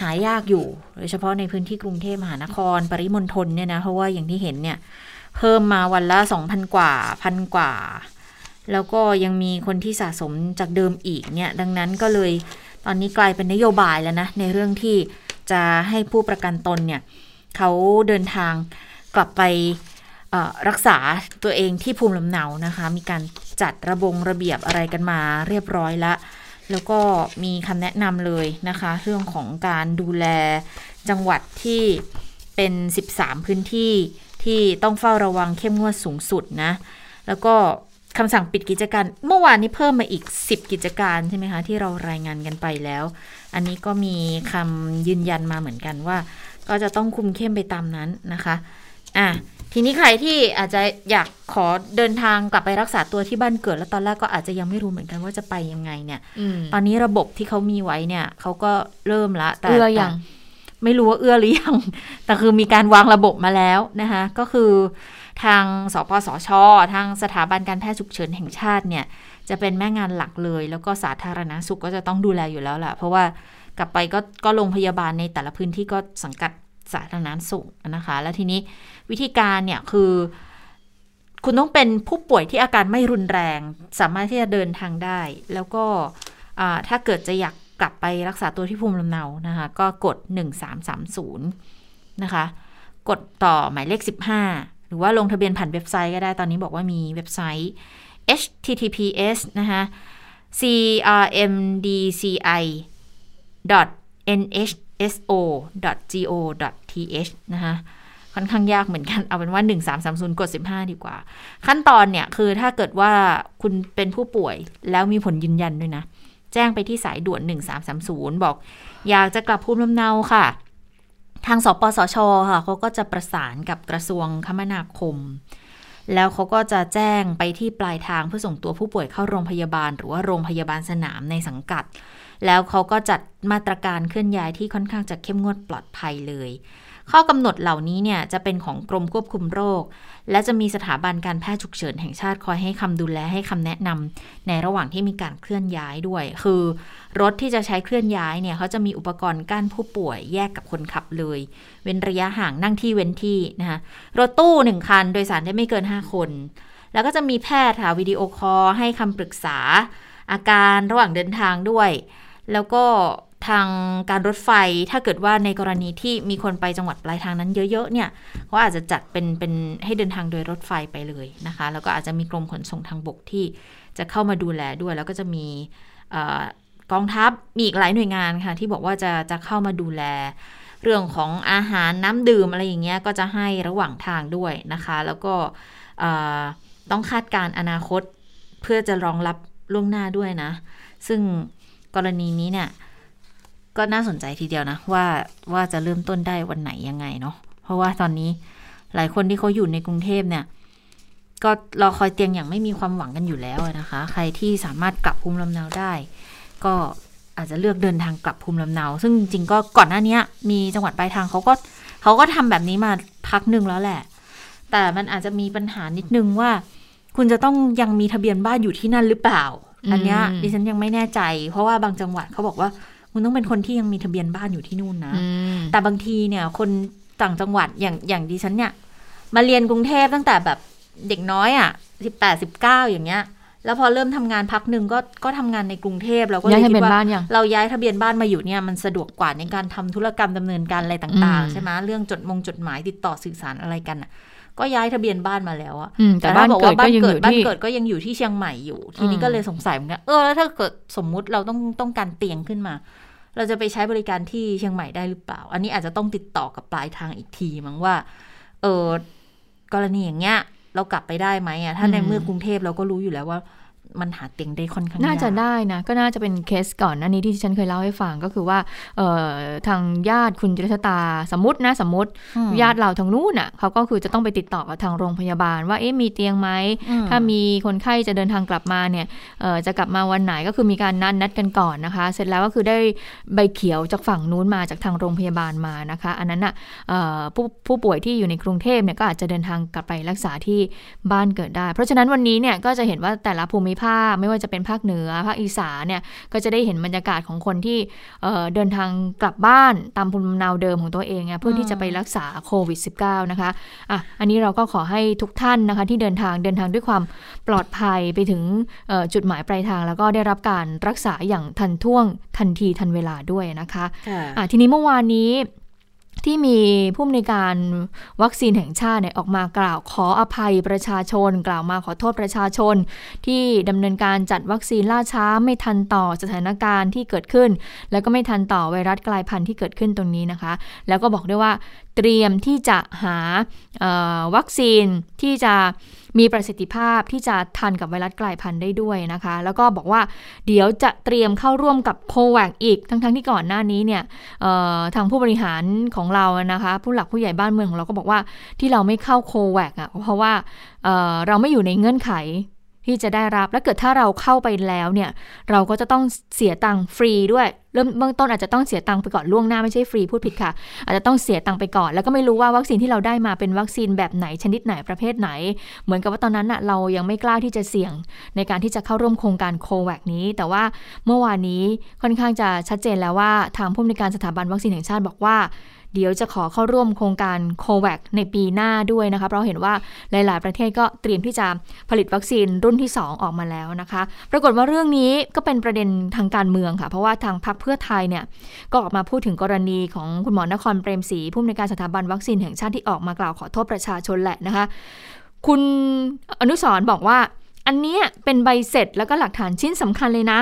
Speaker 1: หายากอยู่ โดยเฉพาะในพื้นที่กรุงเทพมหานคร ปริมณฑลเนี่ยนะ เพราะว่าอย่างที่เห็นเนี่ย เพิ่มมาวันละ 2,000 กว่าพันกว่า แล้วก็ยังมีคนที่สะสมจากเดิมอีกเนี่ย ดังนั้นก็เลยตอนนี้กลายเป็นนโยบายแล้วนะ ในเรื่องที่จะให้ผู้ประกันตนเนี่ยเขาเดินทางกลับไปรักษาตัวเองที่ภูมิลำเนานะคะ มีการจัดระบงระเบียบอะไรกันมาเรียบร้อยล้วแล้วก็มีคำแนะนำเลยนะคะ เรื่องของการดูแลจังหวัดที่เป็น 13 พื้นที่ที่ต้องเฝ้าระวังเข้มงวดสูงสุดนะ แล้วก็ คำสั่งปิดกิจการเมื่อวานนี้เพิ่มมาอีก 10 กิจการใช่ไหมคะ ที่เรารายงานกันไปแล้ว อันนี้ก็มีคำยืนยันมาเหมือนกันว่า ก็จะต้องคุมเข้มไปตามนั้นนะคะอะทีนี้ใครที่อาจจะอยากขอเดินทางกลับไปรักษาตัวที่บ้านเกิด แล้วตอนแรกก็อาจจะยังไม่รู้เหมือนกันว่าจะไปยังไงเนี่ย
Speaker 2: อืม
Speaker 1: ตอนนี้ระบบที่เขามีไว้เนี่ยเขาก็เริ่มละแต่
Speaker 2: เอื้อยัง
Speaker 1: แต่ไม่รู้ว่าเอื้อหรือยังแต่คือมีการวางระบบมาแล้วนะคะก็คือ ทางสปสช ทางสถาบันการแพทย์ฉุกเฉินแห่งชาติเนี่ย จะเป็นแม่งานหลักเลย แล้วก็สาธารณสุขก็จะต้องดูแลอยู่แล้วแหละเพราะว่ากลับไปก็ก็โรงพยาบาลในแต่ละพื้นที่ก็สังกัดสาธารณสุขนะคะ แล้วทีนี้วิธีการเนี่ยคือ คุณต้องเป็นผู้ป่วยที่อาการไม่รุนแรง สามารถที่จะเดินทางได้ แล้วก็ถ้าเกิดจะอยากกลับไปรักษาตัวที่ภูมิลำเนานะคะ ก็กด 1330 นะคะ กดต่อหมายเลข 15 หรือว่าลงทะเบียนผ่านเว็บไซต์ก็ได้ตอนนี้บอกว่ามีเว็บไซต์ https นะคะ crmdci nhso go th นะคะค่อนข้างยากเหมือนกัน เอาเป็นว่า 1330 กด 15 ดีกว่า ขั้นตอนเนี่ย คือถ้าเกิดว่าคุณเป็นผู้ป่วยแล้วมีผลยืนยันด้วยนะ แจ้งไปที่สายด่วน 1330 บอก อยากจะกลับภูมิลำเนาค่ะ ทางสปสชค่ะเขาก็จะประสานกับกระทรวงคมนาคม แล้วเขาก็จะแจ้งไปที่ปลายทางเพื่อส่งตัวผู้ป่วยเข้าโรงพยาบาล หรือว่าโรงพยาบาลสนามในสังกัด แล้วเขาก็จัดมาตรการเคลื่อนย้ายที่ค่อนข้างจะเข้มงวดปลอดภัยเลย ข้อกำหนดเหล่านี้เนี่ยจะเป็นของกรมควบคุมโรค และจะมีสถาบันการแพทย์ฉุกเฉินแห่งชาติคอยให้คำดูแลให้คำแนะนำในระหว่างที่มีการเคลื่อนย้ายด้วย คือรถที่จะใช้เคลื่อนย้ายเนี่ยเขาจะมีอุปกรณ์กั้นผู้ป่วยแยกกับคนขับเลย เว้นระยะห่างนั่งที่เว้นที่นะคะรถตู้หนึ่งคันโดยสารได้ไม่เกิน 5 คน แล้วก็จะมีแพทย์ค่ะวิดีโอคอลให้คำปรึกษาอาการระหว่างเดินทางด้วย แล้วก็ ทางการรถไฟถ้าเกิดว่าในกรณีที่มีคนไปจังหวัดปลายทางนั้นเยอะๆเนี่ยเขาอาจจะจัดเป็นเป็นให้เดินทางโดยรถไฟไปเลยนะคะ แล้วก็อาจจะมีกรมขนส่งทางบกที่จะเข้ามาดูแลด้วย แล้วก็จะมีกองทัพมีอีกหลายหน่วยงานค่ะ ที่บอกว่าจะจะเข้ามาดูแล เรื่องของอาหารน้ำดื่มอะไรอย่างเงี้ยก็จะให้ระหว่างทางด้วยนะคะ แล้วก็ต้องคาดการณ์อนาคตเพื่อจะรองรับล่วงหน้าด้วยนะ ซึ่งกรณีนี้เนี่ย ก็น่าสนใจทีเดียวนะ ว่าว่าจะเริ่มต้นได้วันไหนยังไงเนาะเพราะว่าตอนนี้หลายคนที่เขาอยู่ในกรุงเทพเนี่ย ก็รอคอยเตียงอย่างไม่มีความหวังกันอยู่แล้วนะคะ ใครที่สามารถกลับภูมิลำเนาได้ ก็อาจจะเลือกเดินทางกลับภูมิลำเนา ซึ่งจริงๆก็ก่อนหน้านี้มีจังหวัดปลายทางเขาก็เขาก็ทำแบบนี้มาพักหนึ่งแล้วแหละ แต่มันอาจจะมีปัญหานิดนึงว่า คุณจะต้องยังมีทะเบียนบ้านอยู่ที่นั่นหรือเปล่า อันเนี้ย
Speaker 2: อืม
Speaker 1: ดิฉันยังไม่แน่ใจ เพราะว่าบางจังหวัดเขาบอกว่า คุณต้องเป็นคนที่ยังมีทะเบียนบ้านอยู่ที่นู่นนะ
Speaker 2: อืม
Speaker 1: แต่บางทีเนี่ย คนต่างจังหวัดอย่างอย่างดิฉันเนี่ย มาเรียนกรุงเทพตั้งแต่แบบเด็กน้อยอะสิบแปดสิบเก้าอย่างเงี้ย แล้วพอเริ่มทำงานพักหนึ่งก็ก็ทำงานในกรุงเทพเราก็เล
Speaker 2: ย้าย
Speaker 1: ย
Speaker 2: ทะ
Speaker 1: คิ
Speaker 2: เบี
Speaker 1: ด
Speaker 2: ยน
Speaker 1: ว่า
Speaker 2: บ้านยัง
Speaker 1: เราย้ายทะเบียนบ้านมาอยู่เนี่ยมันสะดวกกว่าในการทำธุรกรรมดำเนินการอะไรต่าง
Speaker 2: อืม
Speaker 1: ๆใช่ไหมเรื่องจดมงจดหมายติดต่อสื่อสารอะไรกันอะก็ย้ายทะเบียนบ้านมาแล้วอะ
Speaker 2: อืมแต่
Speaker 1: ถ้
Speaker 2: บ้าน
Speaker 1: บอก
Speaker 2: เกิ
Speaker 1: ว่า
Speaker 2: ดก็ยังอยู่
Speaker 1: บ้าน
Speaker 2: ที่
Speaker 1: เกิดก็ยังอยู่ที่เชียงใหม่อยู่ ทีนี้
Speaker 2: อืม
Speaker 1: ก็เลยสงสัยเหมือนกัน เออ แล้วถ้าเกิดสมมุติเราต้องต้องการเตียงขึ้นมา เราจะไปใช้บริการที่เชียงใหม่ได้หรือเปล่า อันนี้อาจจะต้องติดต่อกับปลายทางอีกทีมั้งว่า เออกรณีอย่างเงี้ย เรากลับไปได้ไหมอะถ้าใน
Speaker 2: อืม
Speaker 1: เมื่อกรุงเทพเราก็รู้อยู่แล้วว่า มันหาเตียงได้ค่อนข้าง
Speaker 2: น่าจะ
Speaker 1: ยก
Speaker 2: ได้นะ ก็น่าจะเป็นเคสก่อนหน้านี้ที่ฉันเคยเล่าให้ฟังก็คือว่าเอ่อทางญาติคุณจิรชตาสมมตินะสมมติ
Speaker 1: อืม
Speaker 2: ญาติเราทางนู้นน่ะเขาก็คือจะต้องไปติดต่อกับทางโรงพยาบาล ว่าเอ๊ะมีเตียงไหม
Speaker 1: อืม
Speaker 2: ถ้ามีคนไข้จะเดินทางกลับมาเนี่ยเอ่อจะกลับมาวันไหนก็คือมีการนัดนัดกันก่อนนะคะ เสร็จแล้วก็คือได้ใบเขียวจากฝั่งนู้นมาจากทางโรงพยาบาลมานะคะ อันนั้นน่ะเอ่อผู้ผู้ป่วยที่อยู่ในกรุงเทพเนี่ยก็อาจจะเดินทางกลับไปรักษาที่บ้านเกิดได้ เพราะฉะนั้นวันนี้เนี่ยก็จะเห็นว่าแต่ละภูมิภาค ไม่ว่าจะเป็นภาคเหนือ ภาคอีสานเนี่ย ก็จะได้เห็นบรรยากาศของคนที่เอ่อเดินทางกลับบ้านตามภูมิลำเนาเดิมของตัวเองอะเพื่อที่จะไปรักษาโควิด -19 นะคะอะอันนี้เราก็ขอให้ทุกท่านนะคะ ที่เดินทางเดินทางด้วยความปลอดภัยไปถึงเอ่อจุดหมายปลายทาง แล้วก็ได้รับการรักษาอย่างทันท่วงทันทีทันเวลาด้วยนะคะ
Speaker 1: ค่ะ
Speaker 2: อะทีนี้เมื่อวานนี้ ที่มีผู้อำนวยการวัคซีนแห่งชาติเนี่ยออกมากล่าวขออภัยประชาชน กล่าวมาขอโทษประชาชน ที่ดำเนินการจัดวัคซีนล่าช้าไม่ทันต่อสถานการณ์ที่เกิดขึ้น แล้วก็ไม่ทันต่อไวรัสกลายพันธุ์ที่เกิดขึ้นตรงนี้นะคะ แล้วก็บอกด้วยว่าเตรียมที่จะหาวัคซีนที่จะ มีประสิทธิภาพที่จะทันกับไวรัสกลายพันธุ์ได้ด้วยนะคะ แล้วก็บอกว่าเดี๋ยวจะเตรียมเข้าร่วมกับโควกอีก ทั้งๆที่ก่อนหน้านี้เนี่ยทางผู้บริหารของเรานะคะ ผู้หลักผู้ใหญ่บ้านเมืองของเราก็บอกว่าที่เราไม่เข้าโควกอะเพราะว่าเเราไม่อยู่ในเงื่อนไข ที่จะได้รับ และเกิดถ้าเราเข้าไปแล้วเนี่ย เราก็จะต้องเสียตังค์ฟรีด้วย เริ่มเบื้องต้นอาจจะต้องเสียตังค์ไปก่อนล่วงหน้าไม่ใช่ฟรีพูดผิดค่ะ อาจจะต้องเสียตังค์ไปก่อน แล้วก็ไม่รู้ว่าวัคซีนที่เราได้มาเป็นวัคซีนแบบไหนชนิดไหนประเภทไหน เหมือนกับว่าตอนนั้นน่ะเรายังไม่กล้าที่จะเสี่ยงในการที่จะเข้าร่วมโครงการโควกนี้ แต่ว่าเมื่อวานนี้ค่อนข้างจะชัดเจนแล้วว่าทางผู้อำนวยการสถาบันวัคซีนแห่งชาติบอกว่า เดี๋ยวจะขอเข้าร่วมโครงการโควกในปีหน้าด้วยนะคะ เพราะเห็นว่าหลาย ๆ ประเทศก็เตรียมที่จะผลิตวัคซีนรุ่นที่ 2 ออกมาแล้วนะคะ ปรากฏว่าเรื่องนี้ก็เป็นประเด็นทางการเมืองค่ะ เพราะว่าทางพรรคเพื่อไทยเนี่ยก็ออกมาพูดถึงกรณีของคุณหมอนครเปรมศรีผู้อำนวยการสถาบันวัคซีนแห่งชาติที่ออกมากล่าวขอโทษประชาชนแหละนะคะ คุณอนุสรบอกว่าอันนี้เป็นใบเสร็จแล้วก็หลักฐานชิ้นสำคัญเลยนะ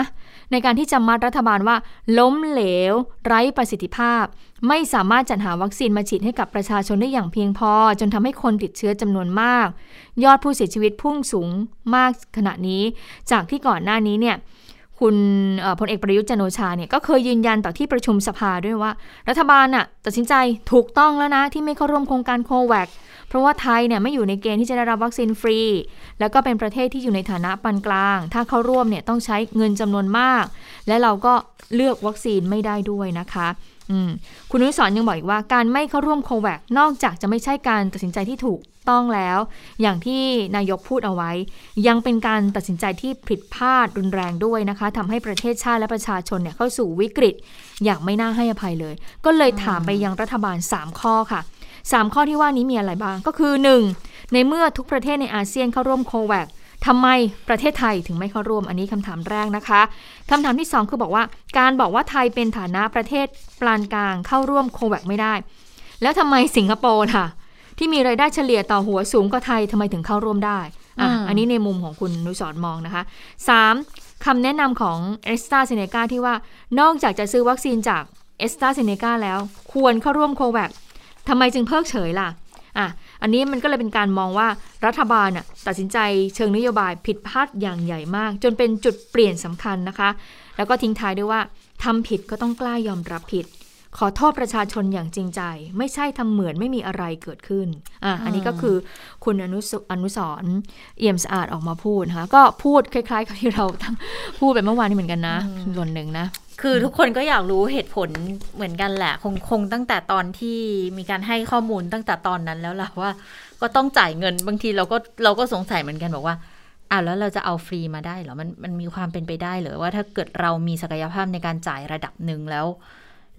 Speaker 2: ในการที่จะมัดรัฐบาลว่า ล้มเหลว ไร้ประสิทธิภาพ ไม่สามารถจัดหาวัคซีนมาฉีดให้กับประชาชนได้อย่างเพียงพอ จนทำให้คนติดเชื้อจำนวนมาก ยอดผู้เสียชีวิตพุ่งสูงมากขณะนี้ จากที่ก่อนหน้านี้เนี่ยคุณพลเอกประยุทธ์จันโอชาเนี่ยก็เคยยืนยันต่อที่ประชุมสภาด้วยว่า รัฐบาลน่ะตัดสินใจถูกต้องแล้วนะที่ไม่เข้าร่วมโครงการโควก เพราะว่าไทยเนี่ยไม่อยู่ในเกณฑ์ที่จะได้รับวัคซีนฟรี แล้วก็เป็นประเทศที่อยู่ในฐานะปานกลาง ถ้าเข้าร่วมเนี่ยต้องใช้เงินจำนวนมาก และเราก็เลือกวัคซีนไม่ได้ด้วยนะคะคุณนุ้ยสอนยังบอกอีกว่าการไม่เข้าร่วมโควกนอกจากจะไม่ใช่การตัดสินใจที่ถูกต้องแล้ว อย่างที่นายกพูดเอาไว้ ยังเป็นการตัดสินใจที่ผิดพลาดรุนแรงด้วยนะคะทำให้ประเทศชาติและประชาชนเนี่ยเข้าสู่วิกฤต อย่างไม่น่าให้อภัยเลย ก็เลยถามไปยังรัฐบาล 3 ข้อค่ะ 3 ข้อที่ว่านี้มีอะไรบ้าง ก็คือ 1. ในเมื่อทุกประเทศในอาเซียนเข้าร่วมโควกทำไมประเทศไทยถึงไม่เข้าร่วมอันนี้คำถามแรกนะคะคำถามที่ 2 คือบอกว่า การบอกว่าไทยเป็นฐานะประเทศปานกลางเข้าร่วมโควกไม่ได้ แล้วทำไมสิงคโปร์ล่ะ ที่มีรายได้เฉลี่ยต่อหัวสูงกว่าไทยทำไมถึงเข้าร่วมได้อะ
Speaker 1: อืม
Speaker 2: อันนี้ในมุมของคุณนุสรมองนะคะ 3. คำแนะนำของเอสตราเซเนกาที่ว่านอกจากจะซื้อวัคซีนจากเอสตราเซเนกาแล้ว ควรเข้าร่วมโควก ทำไมจึงเพิกเฉยล่ะอะอันนี้มันก็เลยเป็นการมองว่ารัฐบาลน่ะตัดสินใจเชิงนโยบายผิดพลาดอย่างใหญ่มาก จนเป็นจุดเปลี่ยนสำคัญนะคะ แล้วก็ทิ้งท้ายด้วยว่าทำผิดก็ต้องกล้ายอมรับผิด ขอโทษประชาชนอย่างจริงใจ ไม่ใช่ทำเหมือนไม่มีอะไรเกิดขึ้นอะอันนี้ก็คือคุณอนุสอนุสรณ์เอี่ยมสะอาดออกมาพูดนะคะก็พูดคล้าย ๆ กับที่เราทั้งพูดไปเมื่อวานนี้เหมือนกันนะส่วนหนึ่งนะ
Speaker 1: คือทุกคนก็อยากรู้เหตุผลเหมือนกันแหละ คงคงตั้งแต่ตอนที่มีการให้ข้อมูลตั้งแต่ตอนนั้นแล้วล่ะว่า ก็ต้องจ่ายเงินบางทีเราก็เราก็สงสัยเหมือนกันบอกว่าอ้าวแล้วเราจะเอาฟรีมาได้เหรอมันมันมีความเป็นไปได้หรือว่าถ้าเกิดเรามีศักยภาพในการจ่ายระดับหนึ่งแล้ว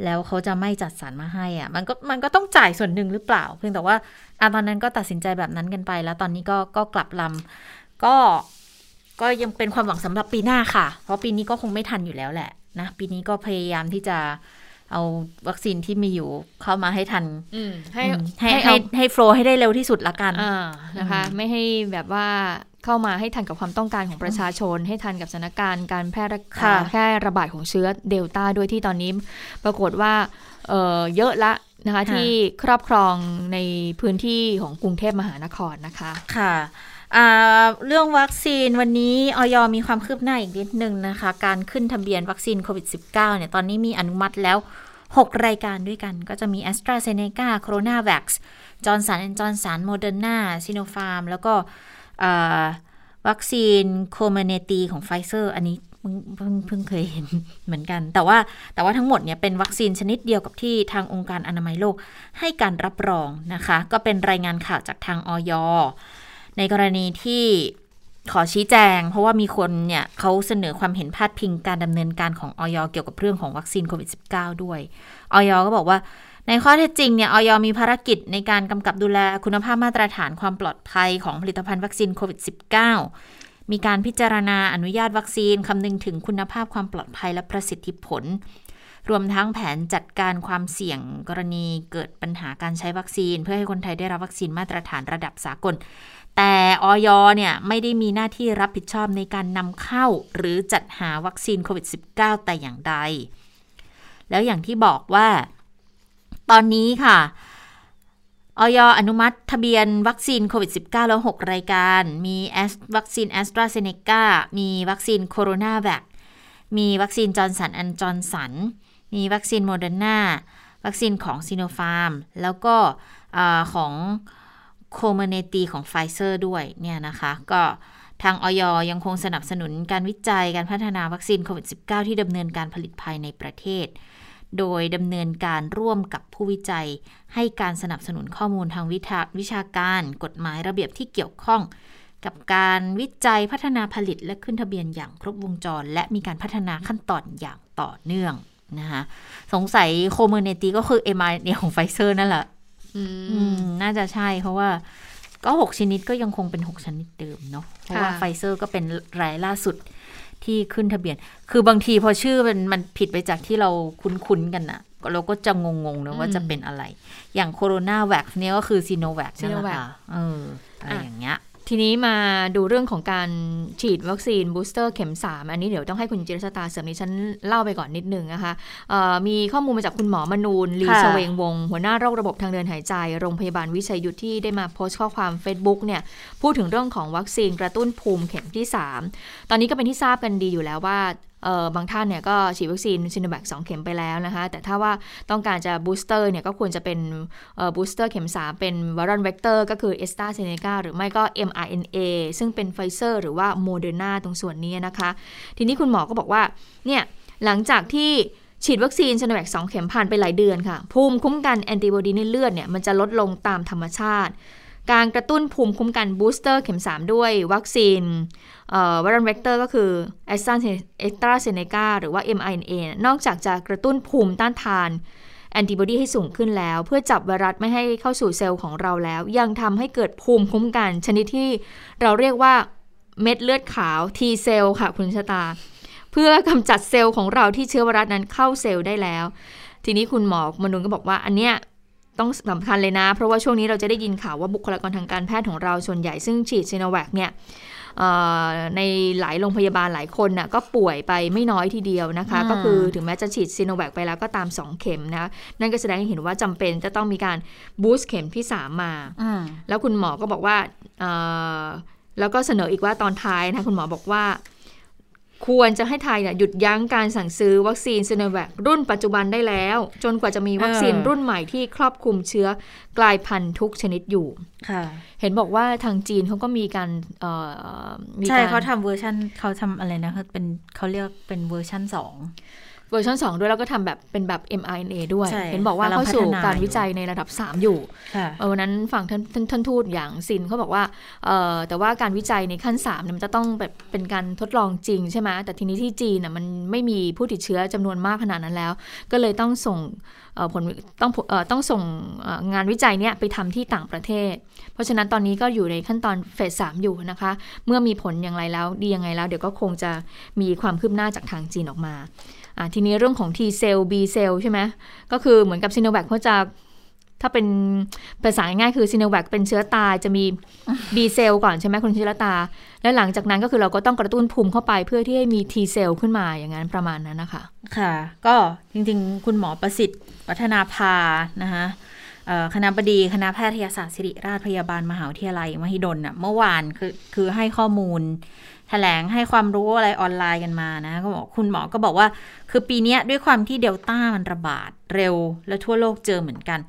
Speaker 1: แล้วเขาจะไม่จัดสรรมาให้อะ มันก็มันก็ต้องจ่ายส่วนหนึ่งหรือเปล่า เพียงแต่ว่าอะตอนนั้นก็ตัดสินใจแบบนั้นกันไป แล้วตอนนี้ก็ก็กลับลำก็ก็ยังเป็นความหวังสำหรับปีหน้าค่ะ เพราะปีนี้ก็คงไม่ทันอยู่แล้วแหละ นะปีนี้ก็พยายามที่จะเอาวัคซีนที่มีอยู่เข้ามาให้ทัน
Speaker 2: ให้
Speaker 1: อืมให้
Speaker 2: ให้
Speaker 1: ให้
Speaker 2: เอา
Speaker 1: ให้โฟลให้ได้เร็วที่สุดละกัน
Speaker 2: อ่านะคะ
Speaker 1: อืม
Speaker 2: ไม่ให้แบบว่าเข้ามาให้ทันกับความต้องการของประชาชน ให้ทันกับสถานการณ์การแพร่ระ
Speaker 1: ค่ะ
Speaker 2: แพร่ระบาดของเชื้อเดลต้าด้วยที่ตอนนี้ปรากฏว่าเอ่อเยอะละนะคะ ที่ครอบครองในพื้นที่ของกรุงเทพมหานครนะคะ
Speaker 1: ค่ะอ่า เรื่องวัคซีนวันนี้ออยมีความคืบหน้าอีกนิดนึงนะคะ การขึ้นทะเบียนวัคซีนโควิด -19 เนี่ยตอนนี้มีอนุมัติแล้ว 6 รายการด้วยกัน ก็จะมี a s t r a z เซ e c a c o r o n a v a x จอร์นสันแอนจอร์นสันโมเดอร์นาซิโนฟาร์มแล้วก็วัคซีน Comirnaty ของไฟเซอร์อันนี้เพิ่งเพิ่งเพิ่งเคยเห็นเหมือนกัน แต่ว่าแต่ว่าทั้งหมดเนี่ยเป็นวัคซีนชนิดเดียวกับที่ทางองค์การอนามัยโลกให้การรับรองนะคะ ก็เป็นรายงานข่าวจากทางอย. ในกรณีที่ขอชี้แจง เพราะว่ามีคนเนี่ยเขาเสนอความเห็นพาดพิงการดำเนินการของอย.เกี่ยวกับเรื่องของวัคซีนโควิด -19 ด้วยอย. ก็บอกว่าในข้อเท็จจริงเนี่ยอย. มีภารกิจในการกำกับดูแลคุณภาพมาตรฐานความปลอดภัยของผลิตภัณฑ์วัคซีนโควิด -19 มีการพิจารณาอนุญาตวัคซีนคำนึงถึงคุณภาพความปลอดภัยและประสิทธิผล รวมทั้งแผนจัดการความเสี่ยงกรณีเกิดปัญหาการใช้วัคซีน เพื่อให้คนไทยได้รับวัคซีนมาตรฐานระดับสากล แต่ออยเนี่ยไม่ได้มีหน้าที่รับผิดชอบในการนำเข้า หรือจัดหาวัคซีนโควิด -19 แต่อย่างใด แล้วอย่างที่บอกว่า ตอนนี้ค่ะอย. อนุมัติทะเบียนวัคซีนโควิด -19 แล้ว 6 รายการ มีแอสวัคซีนแอสตราเซเนกามีวัคซีนโคโรนาแวคมีวัคซีนจอห์นสันแอนด์จอห์นสัน มีวัคซีนโมเดอร์นาวัคซีนของซีโนฟาร์ม แล้วก็ของโคเมอร์เนตีของไฟเซอร์ด้วยเนี่ยนะคะ ก็ทางอย.ยังคงสนับสนุนการวิจัยการพัฒนาวัคซีนโควิด -19 ที่ดำเนินการผลิตภายในประเทศ โดยดำเนินการร่วมกับผู้วิจัย ให้การสนับสนุนข้อมูลทางวิทาวชาการ กฎหมายระเบียบที่เกี่ยวข้อง กับการวิจัยพัฒนาผลิตและขึ้นทะเบียนอย่างครบวงจร และมีการพัฒนาขั้นตอนอย่างต่อเนื่อง นะคะสงสัยโคเมอร์เนตีก็คือ mRNA ของไฟเซอร์นั่นแหละอืมน่าจะใช่เพราะว่าก็ 6 ชนิดก็ยังคงเป็น 6 ชนิดเดิมเนาะเพราะว่า
Speaker 2: ค่ะ
Speaker 1: ไฟเซอร์ก็เป็นรายล่าสุดที่ขึ้นทะเบียน คือบางทีพอชื่อมันมันผิดไปจากที่เราคุ้นๆกันนะเราก็จะงงๆนะว่าจะเป็นอะไร อย่างโคโรนาแวคเนี่ยก็คือซีโนแวคนั่นแหละ
Speaker 2: Sinovac
Speaker 1: ค่ะเอออะไรอย่างเงี้ย
Speaker 2: ทีนี้มาดูเรื่องของการฉีดวัคซีนบูสเตอร์เข็ม 3 อันนี้เดี๋ยวต้องให้คุณจิรชตาเสริมนี้ฉันเล่าไปก่อนนิดนึงนะคะมีข้อมูลมาจากคุณหมอมนูญ ลีเชวงวงศ์ หัวหน้าโรคระบบทางเดินหายใจ โรงพยาบาลวิชัยยุทธที่ได้มาโพสต์ข้อความ Facebook เนี่ยพูดถึงเรื่องของวัคซีนกระตุ้นภูมิเข็มที่ 3 ตอนนี้ก็เป็นที่ทราบกันดีอยู่แล้วว่าบางท่านเนี่ยก็ฉีดวัคซีนซิโนแวค2เข็มไปแล้วนะคะ แต่ถ้าว่าต้องการจะบูสเตอร์เนี่ยก็ควรจะเป็นบูสเตอร์เข็ม 3 เป็น viral vector ก็คือแอสตราเซเนกาหรือไม่ก็ mRNA ซึ่งเป็นไฟเซอร์หรือว่าโมเดอร์นาตรงส่วนนี้นะคะ ทีนี้คุณหมอก็บอกว่า เนี่ย หลังจากที่ฉีดวัคซีนซิโนแวค2เข็มผ่านไปหลายเดือนค่ะ ภูมิคุ้มกันแอนติบอดีในเลือดเนี่ยมันจะลดลงตามธรรมชาติ การกระตุ้นภูมิคุ้มกันบูสเตอร์เข็ม 3 ด้วยวัคซีน viral vector ก็คือแอสตราแอสตราเซเนกาหรือว่า mRNA เนี่ยนอกจากจะกระตุ้นภูมิต้านทานแอนติบอดีให้สูงขึ้นแล้ว เพื่อจับไวรัสไม่ให้เข้าสู่เซลล์ของเราแล้ว ยังทำให้เกิดภูมิคุ้มกัน ชนิดที่เราเรียกว่าเม็ดเลือดขาว T เซลล์ค่ะคุณชะตา เพื่อกำจัดเซลล์ของเราที่เชื้อไวรัสนั้นเข้าเซลล์ได้แล้ว ทีนี้คุณหมอมนูญก็บอกว่าอันเนี้ยต้องสำคัญเลยนะ เพราะว่าช่วงนี้เราจะได้ยินข่าวว่าบุคลากรทางการแพทย์ของเราส่วนใหญ่ซึ่งฉีดซีโนแวคเนี่ย ในหลายโรงพยาบาลหลายคนน่ะก็ป่วยไปไม่น้อยทีเดียวนะคะ
Speaker 1: อืม
Speaker 2: ก็คือถึงแม้จะฉีดซีโนแวคไปแล้วก็ตาม 2 เข็มนะนั่นก็แสดงให้เห็นว่าจำเป็นจะต้องมีการบูสต์เข็มที่ 3 มา
Speaker 1: อืม
Speaker 2: แล้วคุณหมอก็บอกว่าเอ่อแล้วก็เสนออีกว่าตอนท้ายนะคุณหมอบอกว่า ควรจะให้ไทยเนี่ยหยุดยั้งการสั่งซื้อวัคซีนซีโนแวครุ่นปัจจุบันได้แล้ว จนกว่าจะมีวัคซีน
Speaker 1: เออ
Speaker 2: รุ่นใหม่ที่ครอบคลุมเชื้อกลายพันธุ์ทุกชนิดอยู่
Speaker 1: ค่ะ
Speaker 2: เห็นบอกว่าทางจีนเขาก็มีการเอ่อมี
Speaker 1: ใช่
Speaker 2: การ
Speaker 1: เขาทำเวอร์ชันเขาทำอะไรนะเขาเป็นเขาเรียกเป็นเวอร์ชันสอง
Speaker 2: เวอร์ชัน2 ด้วยแล้วก็ทำแบบเป็นแบบ mRNA ด้วย
Speaker 1: ใช่
Speaker 2: เห็นบอกว่ากำ
Speaker 1: ลัง
Speaker 2: เข้าสู่
Speaker 1: พัฒนา
Speaker 2: การ
Speaker 1: อยู่
Speaker 2: วิจัยในระดับ 3 อยู่
Speaker 1: ค่ะ
Speaker 2: เออวันนั้นฝั่งท่านท่านท่านทูตอย่างซินเขาบอกว่าเออแต่ว่าการวิจัยในขั้น3เนี่ยมันจะต้องแบบเป็นการทดลองจริงใช่ไหมแต่ทีนี้ที่จีนน่ะมันไม่มีผู้ติดเชื้อจำนวนมากขนาดนั้นแล้ว ก็เลยต้องส่งเอ่อผลต้องเอ่อต้องส่งเอ่องานวิจัยเนี่ยไปทำที่ต่างประเทศ เพราะฉะนั้นตอนนี้ก็อยู่ในขั้นตอนเฟสสามอยู่นะคะ เมื่อมีผลอย่างไรแล้วดียังไงแล้ว เดี๋ยวก็คงจะมีความคืบหน้าจากทางจีนออกมาอะ ทีนี้เรื่องของ T เซล B เซลใช่ไหมก็คือเหมือนกับซีโนแวคเขาจะถ้าเป็นภาษาง่ายคือซีโนแวคเป็นเชื้อตายจะมี B เซลก่อนใช่ไหมคุณชิรตา แล้วหลังจากนั้นก็คือเราก็ต้องกระตุ้นภูมิเข้าไปเพื่อที่ให้มี T เซลขึ้นมาอย่างนั้นประมาณนั้นนะคะ
Speaker 1: ค่ะ ก็จริงๆ คุณหมอประสิทธิ์วัฒนาภานะคะคณะบดีคณะแพทยศาสตร์ศิริราชพยาบาลมหาวิทยาลัย มหิดลน่ะเมื่อวานคือคือให้ข้อมูล แถลงให้ความรู้อะไรออนไลน์กันมานะก็บอกคุณหมอก็บอกว่า คือปีนี้ด้วยความที่เดลต้ามันระบาดเร็ว และทั่วโลกเจอเหมือนกัน